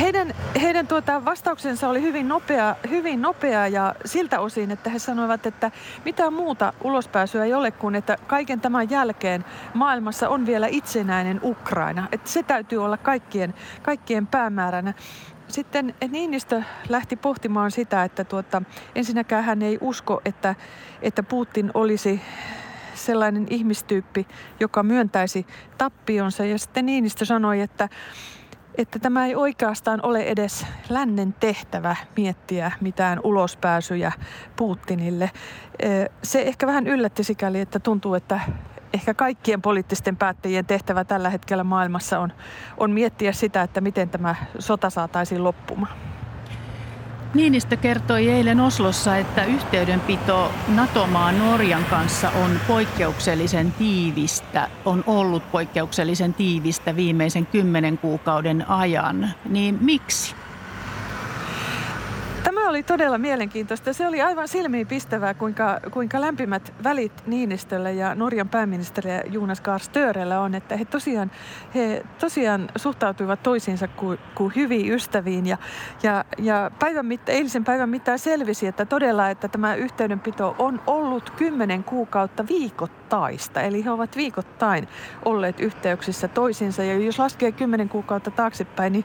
[SPEAKER 5] Heidän, heidän tuota vastauksensa oli hyvin nopea, hyvin nopea ja siltä osin, että he sanoivat, että mitään muuta ulospääsyä ei ole kuin, että kaiken tämän jälkeen maailmassa on vielä itsenäinen Ukraina. Että se täytyy olla kaikkien, kaikkien päämääränä. Sitten Niinistö lähti pohtimaan sitä, että tuota, ensinnäkään hän ei usko, että, että Putin olisi sellainen ihmistyyppi, joka myöntäisi tappionsa. Ja sitten Niinistö sanoi, että että tämä ei oikeastaan ole edes lännen tehtävä miettiä mitään ulospääsyjä Putinille. Se ehkä vähän yllätti sikäli, että tuntuu, että ehkä kaikkien poliittisten päättäjien tehtävä tällä hetkellä maailmassa on, on miettiä sitä, että miten tämä sota saataisiin loppumaan.
[SPEAKER 2] Niinistö kertoi eilen Oslossa, että yhteydenpito NATO-maan Norjan kanssa on poikkeuksellisen tiivistä, on ollut poikkeuksellisen tiivistä viimeisen kymmenen kuukauden ajan. Niin miksi?
[SPEAKER 5] Oli todella mielenkiintoista. Se oli aivan silmiin pistävää, kuinka, kuinka lämpimät välit Niinistölle ja Norjan pääministerille Jonas Gahr on, että he tosiaan, he tosiaan suhtautuivat toisiinsa kuin, kuin hyviin ystäviin. Ja, ja, ja päivän mitta, eilisen päivän mittaan selvisi, että todella, että tämä yhteydenpito on ollut kymmenen kuukautta viikoittaista. Eli he ovat viikoittain olleet yhteyksissä toisiinsa. Ja jos laskee kymmenen kuukautta taaksepäin, niin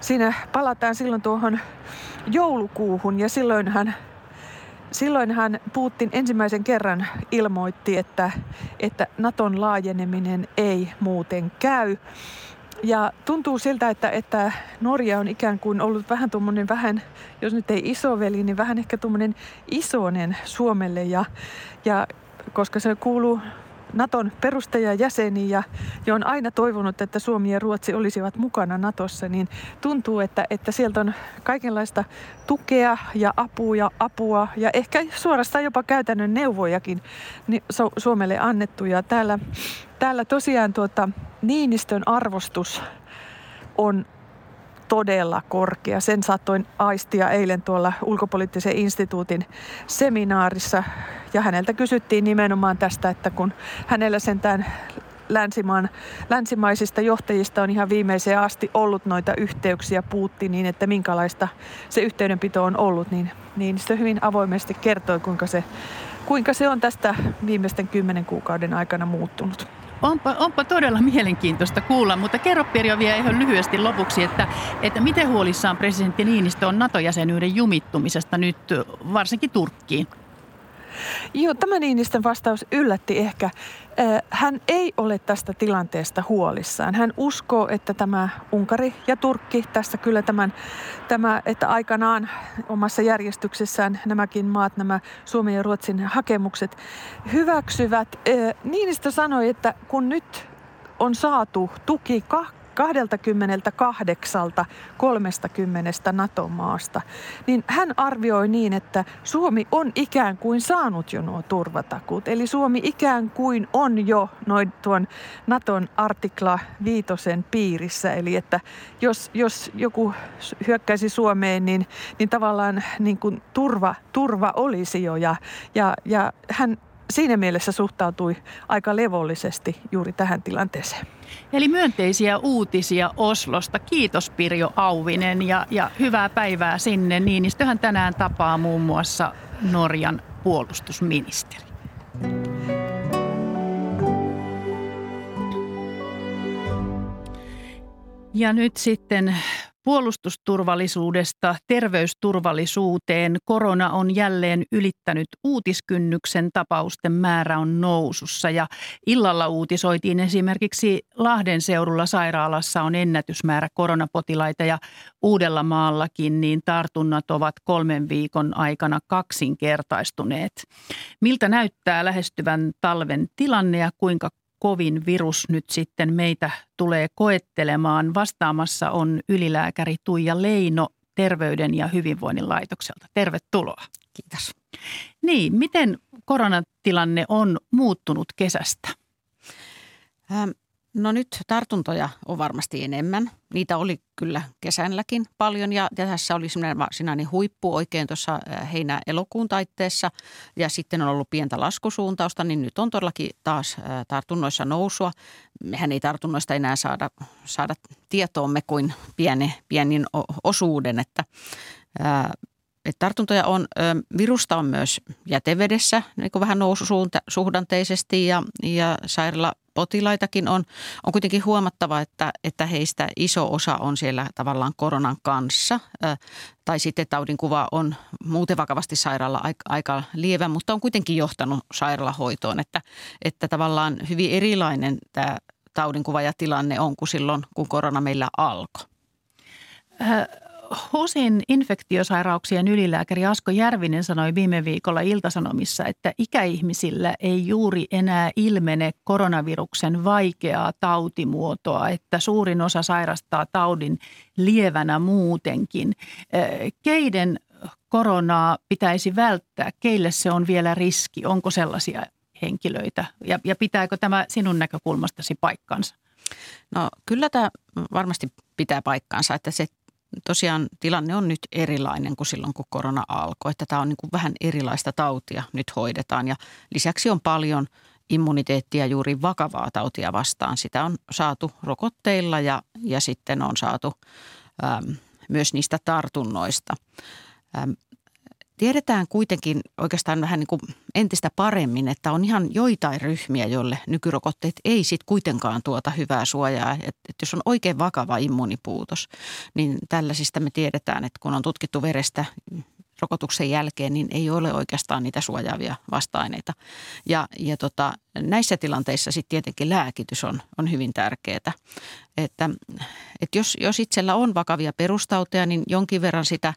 [SPEAKER 5] siinä palataan silloin tuohon joulukuuhun ja silloinhan, silloinhan Putin ensimmäisen kerran ilmoitti, että, että Naton laajeneminen ei muuten käy. Ja tuntuu siltä, että, että Norja on ikään kuin ollut vähän tuommoinen vähän, jos nyt ei isoveli, niin vähän ehkä tuommoinen isonen Suomelle. Ja, ja koska se kuuluu Naton perustajajäseni ja, ja on aina toivonut, että Suomi ja Ruotsi olisivat mukana Natossa, niin tuntuu, että, että sieltä on kaikenlaista tukea ja apua ja apua ja ehkä suorastaan jopa käytännön neuvojakin Suomelle annettu. Ja täällä, täällä tosiaan tuota, Niinistön arvostus on todella korkea. Sen saattoin aistia eilen tuolla ulkopoliittisen instituutin seminaarissa. Ja häneltä kysyttiin nimenomaan tästä, että kun hänellä sentään länsimaan, länsimaisista johtajista on ihan viimeiseen asti ollut noita yhteyksiä puutti niin, että minkälaista se yhteydenpito on ollut, niin, niin se hyvin avoimesti kertoi, kuinka se, kuinka se on tästä viimeisten kymmenen kuukauden aikana muuttunut.
[SPEAKER 2] Onpa, onpa todella mielenkiintoista kuulla, mutta kerro Pirjo vielä ihan lyhyesti lopuksi, että, että miten huolissaan presidentti Niinistö on NATO-jäsenyyden jumittumisesta nyt varsinkin Turkkiin?
[SPEAKER 5] Joo, tämä Niinistön vastaus yllätti ehkä. Hän ei ole tästä tilanteesta huolissaan. Hän uskoo, että tämä Unkari ja Turkki, tässä kyllä tämän, tämä, että aikanaan omassa järjestyksessään nämäkin maat, nämä Suomen ja Ruotsin hakemukset hyväksyvät. Niinistö sanoi, että kun nyt on saatu tuki 28 30 NATO-maasta, niin hän arvioi niin, että Suomi on ikään kuin saanut jo nuo turvatakuut. Eli Suomi ikään kuin on jo noin tuon Naton artikla viitosen piirissä. Eli että jos, jos joku hyökkäisi Suomeen, niin, niin tavallaan niin kuin turva, turva olisi jo. Ja, ja, ja hän siinä mielessä suhtautui aika levollisesti juuri tähän tilanteeseen.
[SPEAKER 2] Eli myönteisiä uutisia Oslosta. Kiitos Pirjo Auvinen ja, ja hyvää päivää sinne. Niinistöhän tänään tapaa muun muassa Norjan puolustusministeri. Ja nyt sitten Puolustusturvallisuudesta terveysturvallisuuteen korona on jälleen ylittänyt uutiskynnyksen tapausten määrä on nousussa ja illalla uutisoitiin esimerkiksi Lahden seudulla sairaalassa on ennätysmäärä koronapotilaita ja Uudella maallakin niin tartunnat ovat kolmen viikon aikana kaksinkertaistuneet. Miltä näyttää lähestyvän talven tilanne ja kuinka kovin virus nyt sitten meitä tulee koettelemaan. Vastaamassa on ylilääkäri Tuija Leino Terveyden ja hyvinvoinnin laitokselta. Tervetuloa.
[SPEAKER 6] Kiitos.
[SPEAKER 2] Niin, miten koronatilanne on muuttunut kesästä?
[SPEAKER 6] Ähm, No nyt tartuntoja on varmasti enemmän. Niitä oli kyllä kesänläkin paljon ja, tässä oli varsinainen huippu oikein tuossa heinä-elokuun taitteessa ja sitten on ollut pientä laskusuuntausta, niin nyt on todellakin taas tartunnoissa nousua. Mehän ei tartunnoista enää saada, saada tietoomme kuin pieni, pienin osuuden, että että tartuntoja on, virusta on myös jätevedessä niin kuin vähän noususuhdanteisesti ja, ja sairaala potilaitakin on. On kuitenkin huomattava, että, että heistä iso osa on siellä tavallaan koronan kanssa. Tai sitten taudin kuva on muuten vakavasti sairaala aika lievä, mutta on kuitenkin johtanut sairaalahoitoon. Että, että tavallaan hyvin erilainen tämä taudinkuva ja tilanne on kuin silloin, kun korona meillä alkoi.
[SPEAKER 2] HUSin infektiosairauksien ylilääkäri Asko Järvinen sanoi viime viikolla Iltasanomissa, että ikäihmisillä ei juuri enää ilmene koronaviruksen vaikeaa tautimuotoa, että suurin osa sairastaa taudin lievänä muutenkin. Keiden koronaa pitäisi välttää? Keille se on vielä riski? Onko sellaisia henkilöitä? Ja, ja pitääkö tämä sinun näkökulmastasi paikkansa?
[SPEAKER 6] No kyllä tämä varmasti pitää paikkaansa, että se tosiaan tilanne on nyt erilainen kuin silloin, kun korona alkoi. Että tämä on niin kuin vähän erilaista tautia nyt hoidetaan ja lisäksi on paljon immuniteettia juuri vakavaa tautia vastaan. Sitä on saatu rokotteilla ja, ja sitten on saatu äm, myös niistä tartunnoista. Äm, Tiedetään kuitenkin oikeastaan vähän niin kuin entistä paremmin, että on ihan joitain ryhmiä, joille nykyrokotteet ei sitten kuitenkaan tuota hyvää suojaa. Että et jos on oikein vakava immunipuutos, niin tällaisista me tiedetään, että kun on tutkittu verestä rokotuksen jälkeen, niin ei ole oikeastaan niitä suojaavia vasta-aineita. Ja, ja tota, näissä tilanteissa sitten tietenkin lääkitys on, on hyvin tärkeää. Että, että jos, jos itsellä on vakavia perustauteja, niin jonkin verran sitä,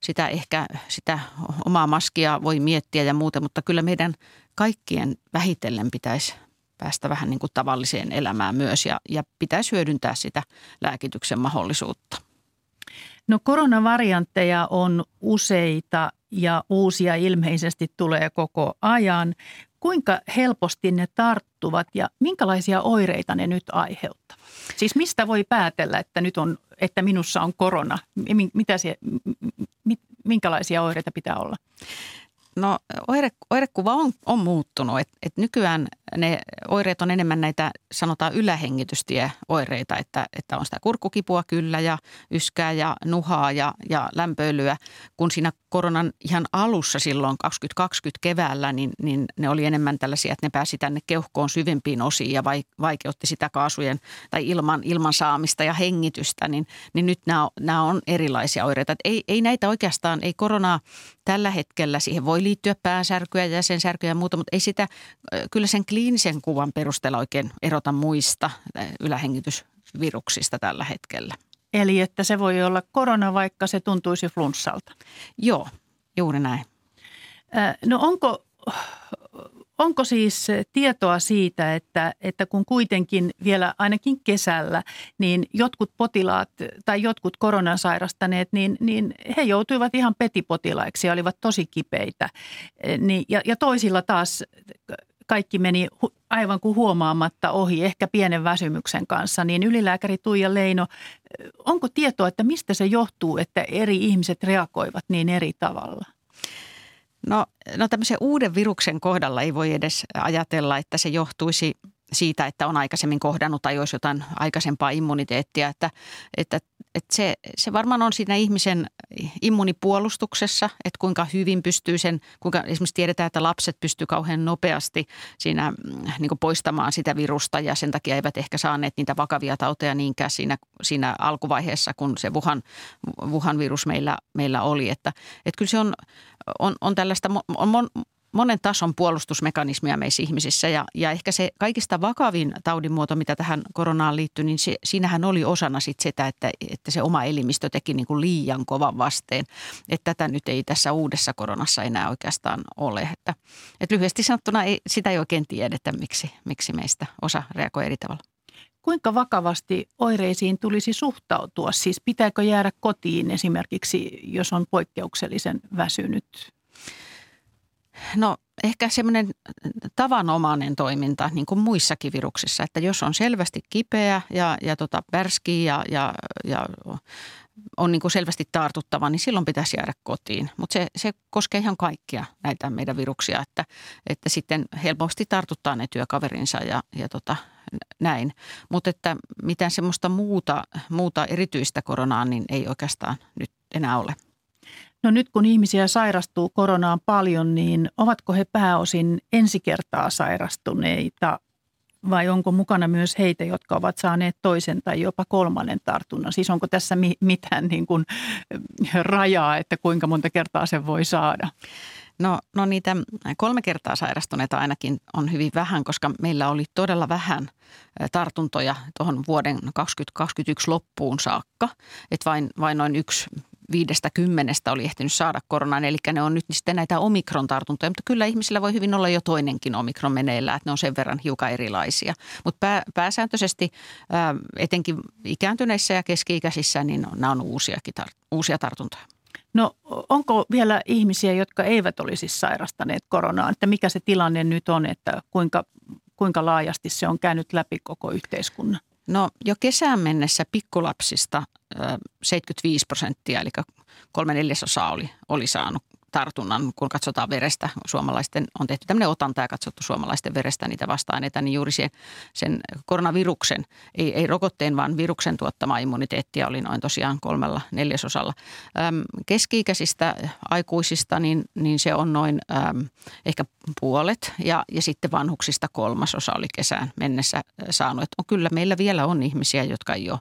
[SPEAKER 6] sitä ehkä sitä omaa maskia voi miettiä ja muuta, mutta kyllä meidän kaikkien vähitellen pitäisi päästä vähän niin kuin tavalliseen elämään myös ja, ja pitäisi hyödyntää sitä lääkityksen mahdollisuutta.
[SPEAKER 2] No koronavariantteja on useita ja uusia ilmeisesti tulee koko ajan. Kuinka helposti ne tarttuvat ja minkälaisia oireita ne nyt aiheuttavat? Siis mistä voi päätellä, että nyt on, että minussa on korona? Mitä se, minkälaisia oireita pitää olla?
[SPEAKER 6] No oire, oirekuva on, on muuttunut. Et, et nykyään ne oireet on enemmän näitä sanotaan ylähengitystieoireita, että, että on sitä kurkkukipua kyllä ja yskää ja nuhaa ja, ja lämpöilyä. Kun siinä koronan ihan alussa silloin 2020 keväällä, niin, niin ne oli enemmän tällaisia, että ne pääsi tänne keuhkoon syvempiin osiin ja vaikeutti sitä kaasujen tai ilman, ilman saamista ja hengitystä, niin, niin nyt nämä, nämä on erilaisia oireita. Et ei, ei näitä oikeastaan, ei koronaa tällä hetkellä, siihen voi liittyä päänsärkyä, jäsensärkyä ja muuta, mutta ei sitä kyllä sen kliinisen kuvan perusteella oikein erota muista ylähengitysviruksista tällä hetkellä.
[SPEAKER 2] Eli että se voi olla korona, vaikka se tuntuisi flunssalta.
[SPEAKER 6] Joo, juuri näin.
[SPEAKER 2] No onko, onko siis tietoa siitä, että, että kun kuitenkin vielä ainakin kesällä, niin jotkut potilaat tai jotkut koronan sairastaneet, niin, niin he joutuivat ihan petipotilaiksi ja olivat tosi kipeitä. Niin, ja, ja toisilla taas kaikki meni aivan kuin huomaamatta ohi, ehkä pienen väsymyksen kanssa, niin ylilääkäri Tuija Leino, onko tietoa, että mistä se johtuu, että eri ihmiset reagoivat niin eri tavalla?
[SPEAKER 6] No, no tämmöisen uuden viruksen kohdalla ei voi edes ajatella, että se johtuisi siitä, että on aikaisemmin kohdannut tai olisi jotain aikaisempaa immuniteettia. Että, että, että se, se varmaan on siinä ihmisen immunipuolustuksessa, että kuinka hyvin pystyy sen, kuinka esimerkiksi tiedetään, että lapset pystyy kauhean nopeasti siinä niin poistamaan sitä virusta ja sen takia eivät ehkä saaneet niitä vakavia tauteja niinkään siinä, siinä alkuvaiheessa, kun se Wuhan, Wuhan virus meillä, meillä oli. Että, että kyllä se on, on, on tällaista, on monen tason puolustusmekanismia meissä ihmisissä ja, ja ehkä se kaikista vakavin taudinmuoto, mitä tähän koronaan liittyy, niin se, siinähän oli osana sit sitä, että, että se oma elimistö teki niin kuin liian kovan vasteen. Että tätä nyt ei tässä uudessa koronassa enää oikeastaan ole. Että, että lyhyesti sanottuna ei, sitä ei oikein tiedetä, miksi, miksi meistä osa reagoi eri tavalla.
[SPEAKER 2] Kuinka vakavasti oireisiin tulisi suhtautua? Siis pitääkö jäädä kotiin esimerkiksi, jos on poikkeuksellisen väsynyt
[SPEAKER 6] No ehkä semmoinen tavanomainen toiminta niin kuin muissakin viruksissa, että jos on selvästi kipeä ja, ja tota, pärskii ja, ja, ja on niin kuin selvästi tartuttava, niin silloin pitäisi jäädä kotiin. Mutta se, se koskee ihan kaikkia näitä meidän viruksia, että, että sitten helposti tartuttaa ne työkaverinsa ja, ja tota, näin. Mutta että mitään semmoista muuta, muuta erityistä koronaa niin ei oikeastaan nyt enää ole.
[SPEAKER 2] No nyt kun ihmisiä sairastuu koronaan paljon, niin ovatko he pääosin ensi kertaa sairastuneita vai onko mukana myös heitä, jotka ovat saaneet toisen tai jopa kolmannen tartunnan? Siis onko tässä mitään niin kuin rajaa, että kuinka monta kertaa sen voi saada?
[SPEAKER 6] No, no niitä kolme kertaa sairastuneita ainakin on hyvin vähän, koska meillä oli todella vähän tartuntoja tuohon vuoden 2021 loppuun saakka. Että vain, vain noin yksi viidestä kymmenestä oli ehtinyt saada koronaan, eli ne on nyt sitten näitä omikron-tartuntoja, mutta kyllä ihmisillä voi hyvin olla jo toinenkin omikron meneillään, että ne on sen verran hiukan erilaisia. Mutta pää, pääsääntöisesti etenkin ikääntyneissä ja keski-ikäisissä, niin nämä on uusiakin tar- uusia tartuntoja.
[SPEAKER 2] No onko vielä ihmisiä, jotka eivät olisi sairastaneet koronaa, että mikä se tilanne nyt on, että kuinka, kuinka laajasti se on käynyt läpi koko yhteiskunnan?
[SPEAKER 6] No jo kesään mennessä pikkulapsista 75 prosenttia, eli kolme neljäsosaa oli, oli saanut tartunnan, kun katsotaan verestä, suomalaisten on tehty tämmöinen otanta ja katsottu suomalaisten verestä niitä vasta-aineita, niin juuri sen, sen koronaviruksen, ei, ei rokotteen, vaan viruksen tuottama immuniteettia oli noin tosiaan kolmella neljäsosalla. Äm, keski-ikäisistä aikuisista, niin, niin se on noin äm, ehkä puolet ja, ja sitten vanhuksista kolmasosa oli kesään mennessä saanut. Että on, kyllä meillä vielä on ihmisiä, jotka ei ole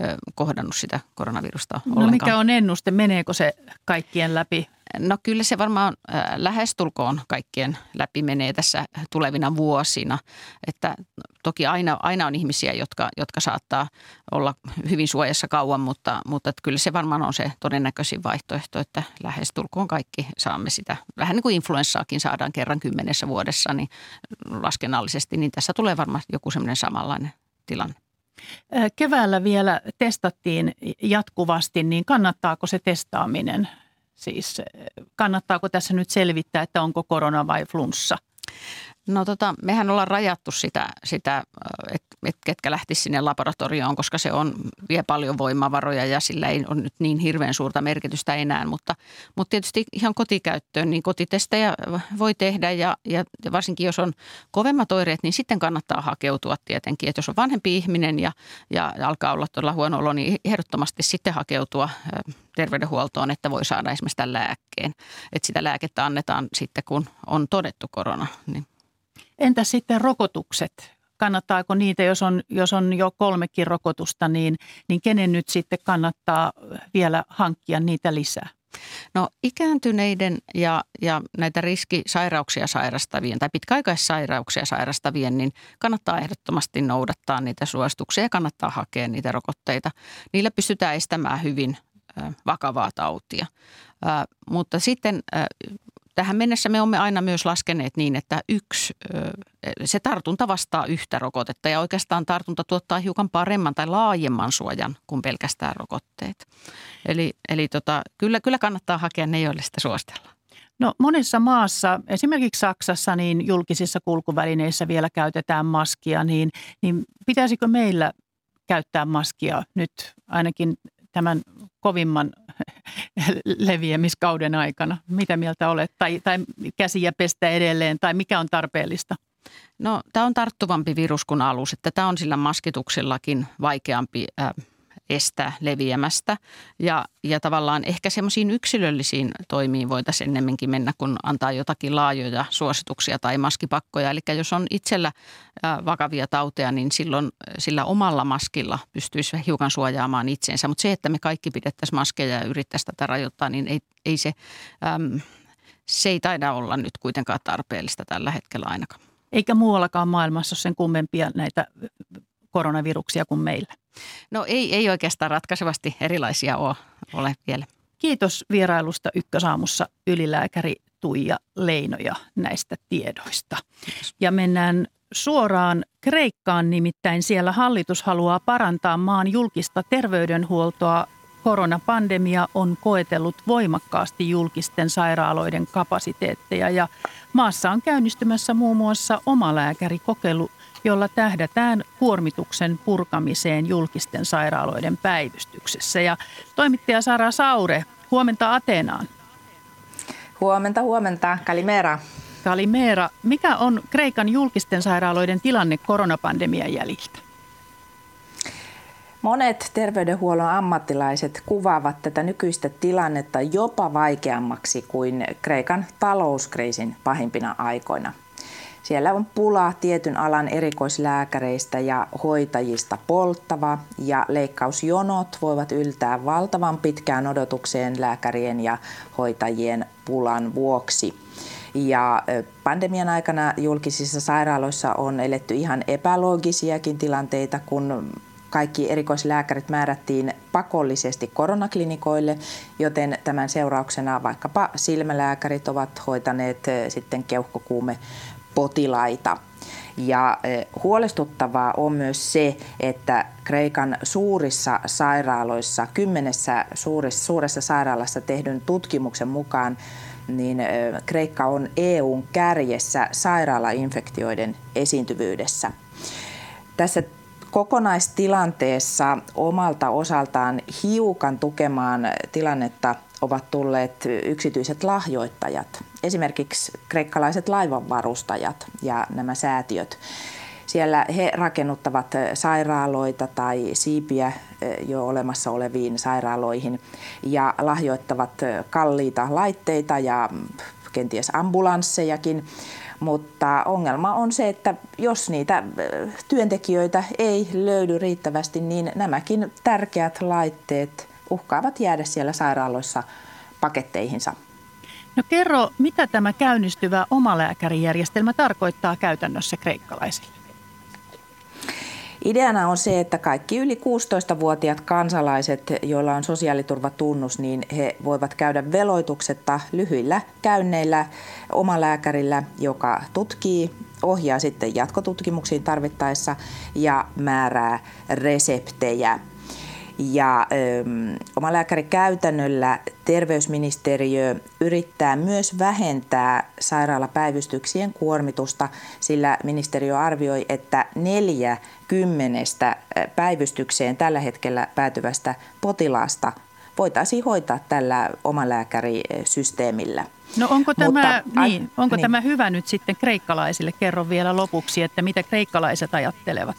[SPEAKER 6] ö, kohdannut sitä koronavirusta no ollenkaan.
[SPEAKER 2] mikä on ennuste? Meneekö se kaikkien läpi?
[SPEAKER 6] No kyllä se varmaan lähestulkoon kaikkien läpi menee tässä tulevina vuosina. Että toki aina, aina on ihmisiä, jotka, jotka saattaa olla hyvin suojassa kauan, mutta, mutta että kyllä se varmaan on se todennäköisin vaihtoehto, että lähestulkoon kaikki saamme sitä. Vähän niin kuin influenssaakin saadaan kerran kymmenessä vuodessa, niin laskennallisesti, niin tässä tulee varmaan joku semmoinen samanlainen tilanne.
[SPEAKER 2] Keväällä vielä testattiin jatkuvasti, niin kannattaako se testaaminen Siis eh, kannattaako tässä nyt selvittää, että onko korona vai flunssa?
[SPEAKER 6] No tota, mehän ollaan rajattu sitä, sitä että et ketkä lähtisivät sinne laboratorioon, koska se on, vie paljon voimavaroja ja sillä ei ole nyt niin hirveän suurta merkitystä enää. Mutta, mutta tietysti ihan kotikäyttöön, niin kotitestejä voi tehdä ja, ja varsinkin jos on kovemmat oireet, niin sitten kannattaa hakeutua tietenkin. Että jos on vanhempi ihminen ja, ja alkaa olla todella huono olo, niin ehdottomasti sitten hakeutua terveydenhuoltoon, että voi saada esimerkiksi tämän lääkkeen. Että sitä lääkettä annetaan sitten, kun on todettu korona. Niin.
[SPEAKER 2] Entä sitten rokotukset? Kannattaako niitä, jos on, jos on jo kolmekin rokotusta, niin, niin kenen nyt sitten kannattaa vielä hankkia niitä lisää?
[SPEAKER 6] No ikääntyneiden ja, ja näitä riskisairauksia sairastavien tai pitkäaikaissairauksia sairastavien, niin kannattaa ehdottomasti noudattaa niitä suosituksia ja kannattaa hakea niitä rokotteita. Niillä pystytään estämään hyvin vakavaa tautia. Mutta sitten tähän mennessä me olemme aina myös laskeneet niin, että yksi, se tartunta vastaa yhtä rokotetta ja oikeastaan tartunta tuottaa hiukan paremman tai laajemman suojan kuin pelkästään rokotteet. Eli, eli tota, kyllä, kyllä kannattaa hakea ne, joille sitä suositellaan.
[SPEAKER 2] No monessa maassa, esimerkiksi Saksassa, niin julkisissa kulkuvälineissä vielä käytetään maskia, niin, niin pitäisikö meillä käyttää maskia nyt ainakin tämän kovimman <laughs> leviämiskauden aikana? Mitä mieltä olet? Tai, tai käsiä pestä edelleen, tai mikä on tarpeellista?
[SPEAKER 6] No tämä on tarttuvampi virus kuin alus, että tämä on sillä maskituksellakin vaikeampi äh, estää leviämästä. Ja, ja tavallaan ehkä semmoisiin yksilöllisiin toimiin voitaisiin ennemminkin mennä, kun antaa jotakin laajoja suosituksia tai maskipakkoja. Eli jos on itsellä vakavia tauteja, niin silloin sillä omalla maskilla pystyisi hiukan suojaamaan itseensä. Mutta se, että me kaikki pidettäisiin maskeja ja yrittäisiin tätä rajoittaa, niin ei, ei se, äm, se ei taida olla nyt kuitenkaan tarpeellista tällä hetkellä ainakaan.
[SPEAKER 2] Eikä muuallakaan maailmassa ole sen kummempia näitä koronaviruksia kuin meillä.
[SPEAKER 6] No ei, ei oikeastaan ratkaisevasti erilaisia ole, ole vielä.
[SPEAKER 2] Kiitos vierailusta Ykkösaamussa ylilääkäri Tuija Leinoja näistä tiedoista. Kiitos. Ja mennään suoraan Kreikkaan, nimittäin siellä hallitus haluaa parantaa maan julkista terveydenhuoltoa. Koronapandemia on koetellut voimakkaasti julkisten sairaaloiden kapasiteetteja ja maassa on käynnistymässä muun muassa omalääkärikokeilu, jolla tähdätään kuormituksen purkamiseen julkisten sairaaloiden päivystyksessä. Ja toimittaja Sara Saure, huomenta Ateenaan.
[SPEAKER 7] Huomenta, huomenta. Kalimera.
[SPEAKER 2] Kalimera. Mikä on Kreikan julkisten sairaaloiden tilanne koronapandemian jäljiltä?
[SPEAKER 7] Monet terveydenhuollon ammattilaiset kuvaavat tätä nykyistä tilannetta jopa vaikeammaksi kuin Kreikan talouskriisin pahimpina aikoina – siellä on pula tietyn alan erikoislääkäreistä ja hoitajista polttava ja leikkausjonot voivat yltää valtavan pitkään odotukseen lääkärien ja hoitajien pulan vuoksi. Ja pandemian aikana julkisissa sairaaloissa on eletty ihan epäloogisiakin tilanteita, kun kaikki erikoislääkärit määrättiin pakollisesti koronaklinikoille, joten tämän seurauksena vaikkapa silmälääkärit ovat hoitaneet sitten keuhkokuume potilaita. Ja e, huolestuttavaa on myös se, että Kreikan suurissa sairaaloissa, kymmenessä suuressa, suuressa sairaalassa tehdyn tutkimuksen mukaan, niin e, Kreikka on EUn kärjessä sairaalainfektioiden esiintyvyydessä. Tässä kokonaistilanteessa omalta osaltaan hiukan tukemaan tilannetta ovat tulleet yksityiset lahjoittajat, esimerkiksi kreikkalaiset laivanvarustajat ja nämä säätiöt. Siellä he rakennuttavat sairaaloita tai siipiä jo olemassa oleviin sairaaloihin ja lahjoittavat kalliita laitteita ja kenties ambulanssejakin. Mutta ongelma on se, että jos niitä työntekijöitä ei löydy riittävästi, niin nämäkin tärkeät laitteet uhkaavat jäädä siellä sairaaloissa paketteihinsa.
[SPEAKER 2] No kerro, mitä tämä käynnistyvä omalääkärijärjestelmä tarkoittaa käytännössä kreikkalaisille?
[SPEAKER 7] Ideana on se, että kaikki yli 16-vuotiaat kansalaiset, joilla on sosiaaliturvatunnus, niin he voivat käydä veloituksetta lyhyillä käynneillä omalääkärillä, joka tutkii, ohjaa sitten jatkotutkimuksiin tarvittaessa ja määrää reseptejä. Ja ähm, omalääkärikäytännöllä terveysministeriö yrittää myös vähentää sairaalapäivystyksien kuormitusta, sillä ministeriö arvioi, että neljä kymmenestä päivystykseen tällä hetkellä päätyvästä potilaasta voitaisiin hoitaa tällä omalääkärisysteemillä.
[SPEAKER 2] No onko tämä, Mutta, niin, onko niin. tämä hyvä nyt sitten kreikkalaisille? Kerro vielä lopuksi, että mitä kreikkalaiset ajattelevat.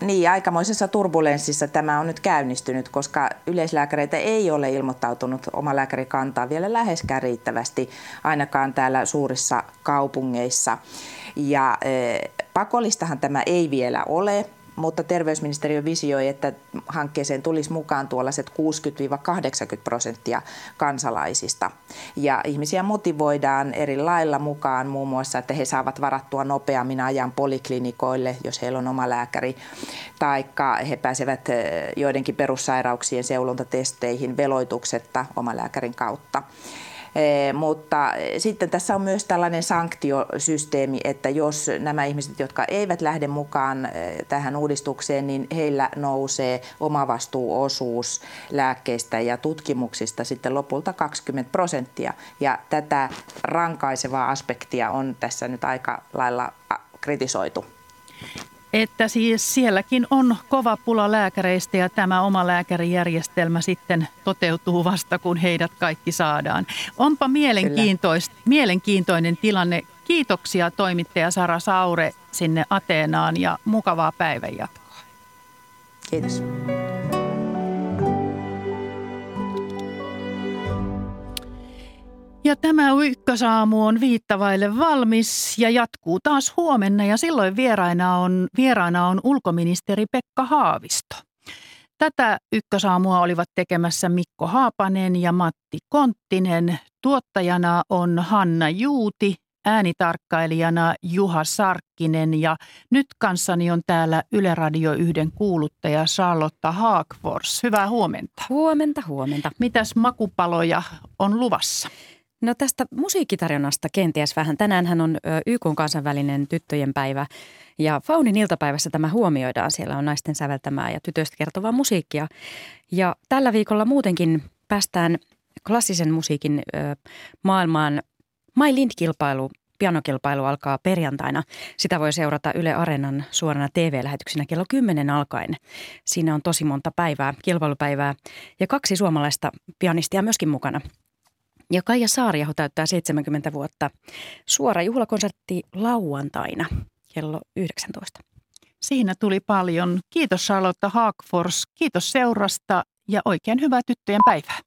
[SPEAKER 7] Niin, aikamoisessa turbulenssissa tämä on nyt käynnistynyt, koska yleislääkäreitä ei ole ilmoittautunut omalääkärikantaa vielä läheskään riittävästi, ainakaan täällä suurissa kaupungeissa. Ja e, pakollistahan tämä ei vielä ole, mutta terveysministeriö visioi, että hankkeeseen tulisi mukaan tuollaiset 60-80 prosenttia kansalaisista. Ja ihmisiä motivoidaan eri lailla mukaan muun muassa, että he saavat varattua nopeammin ajan poliklinikoille, jos heillä on oma lääkäri, taikka he pääsevät eh, joidenkin perussairauksien seulontatesteihin veloituksetta omalääkärin kautta. Eh, mutta sitten tässä on myös tällainen sanktiosysteemi, että jos nämä ihmiset, jotka eivät lähde mukaan eh, tähän uudistukseen, niin heillä nousee omavastuuosuus lääkkeistä ja tutkimuksista sitten lopulta 20 prosenttia. Ja tätä rankaisevaa aspektia on tässä nyt aika lailla kritisoitu
[SPEAKER 2] että siis sielläkin on kova pula lääkäreistä ja tämä oma lääkärijärjestelmä sitten toteutuu vasta, kun heidät kaikki saadaan. Onpa mielenkiintois, mielenkiintoinen tilanne. Kiitoksia toimittaja Sara Saure sinne Ateenaan ja mukavaa päivänjatkoa.
[SPEAKER 7] Kiitos.
[SPEAKER 2] Ja tämä ykkösaamu on viittavaille valmis ja jatkuu taas huomenna ja silloin vieraina on, vieraana on ulkoministeri Pekka Haavisto. Tätä ykkösaamua olivat tekemässä Mikko Haapanen ja Matti Konttinen. Tuottajana on Hanna Juuti, äänitarkkailijana Juha Sarkkinen ja nyt kanssani on täällä Yle Radio 1 kuuluttaja Charlotta Haakfors. Hyvää huomenta.
[SPEAKER 8] Huomenta, huomenta.
[SPEAKER 2] Mitäs makupaloja on luvassa?
[SPEAKER 8] No tästä musiikkitarjonnasta kenties vähän. Tänäänhän on YK kansainvälinen tyttöjen päivä ja Faunin iltapäivässä tämä huomioidaan. Siellä on naisten säveltämää ja tytöistä kertovaa musiikkia. Ja tällä viikolla muutenkin päästään klassisen musiikin maailmaan. My Lind-kilpailu pianokilpailu alkaa perjantaina. Sitä voi seurata Yle Areenan suorana TV-lähetyksenä kello 10 alkaen. Siinä on tosi monta päivää, kilpailupäivää ja kaksi suomalaista pianistia myöskin mukana. Ja Kaija Saariaho täyttää 70 vuotta. Suora juhlakonsertti lauantaina kello 19.
[SPEAKER 2] Siinä tuli paljon. Kiitos Charlotte Haakfors, kiitos seurasta ja oikein hyvää tyttöjen päivää.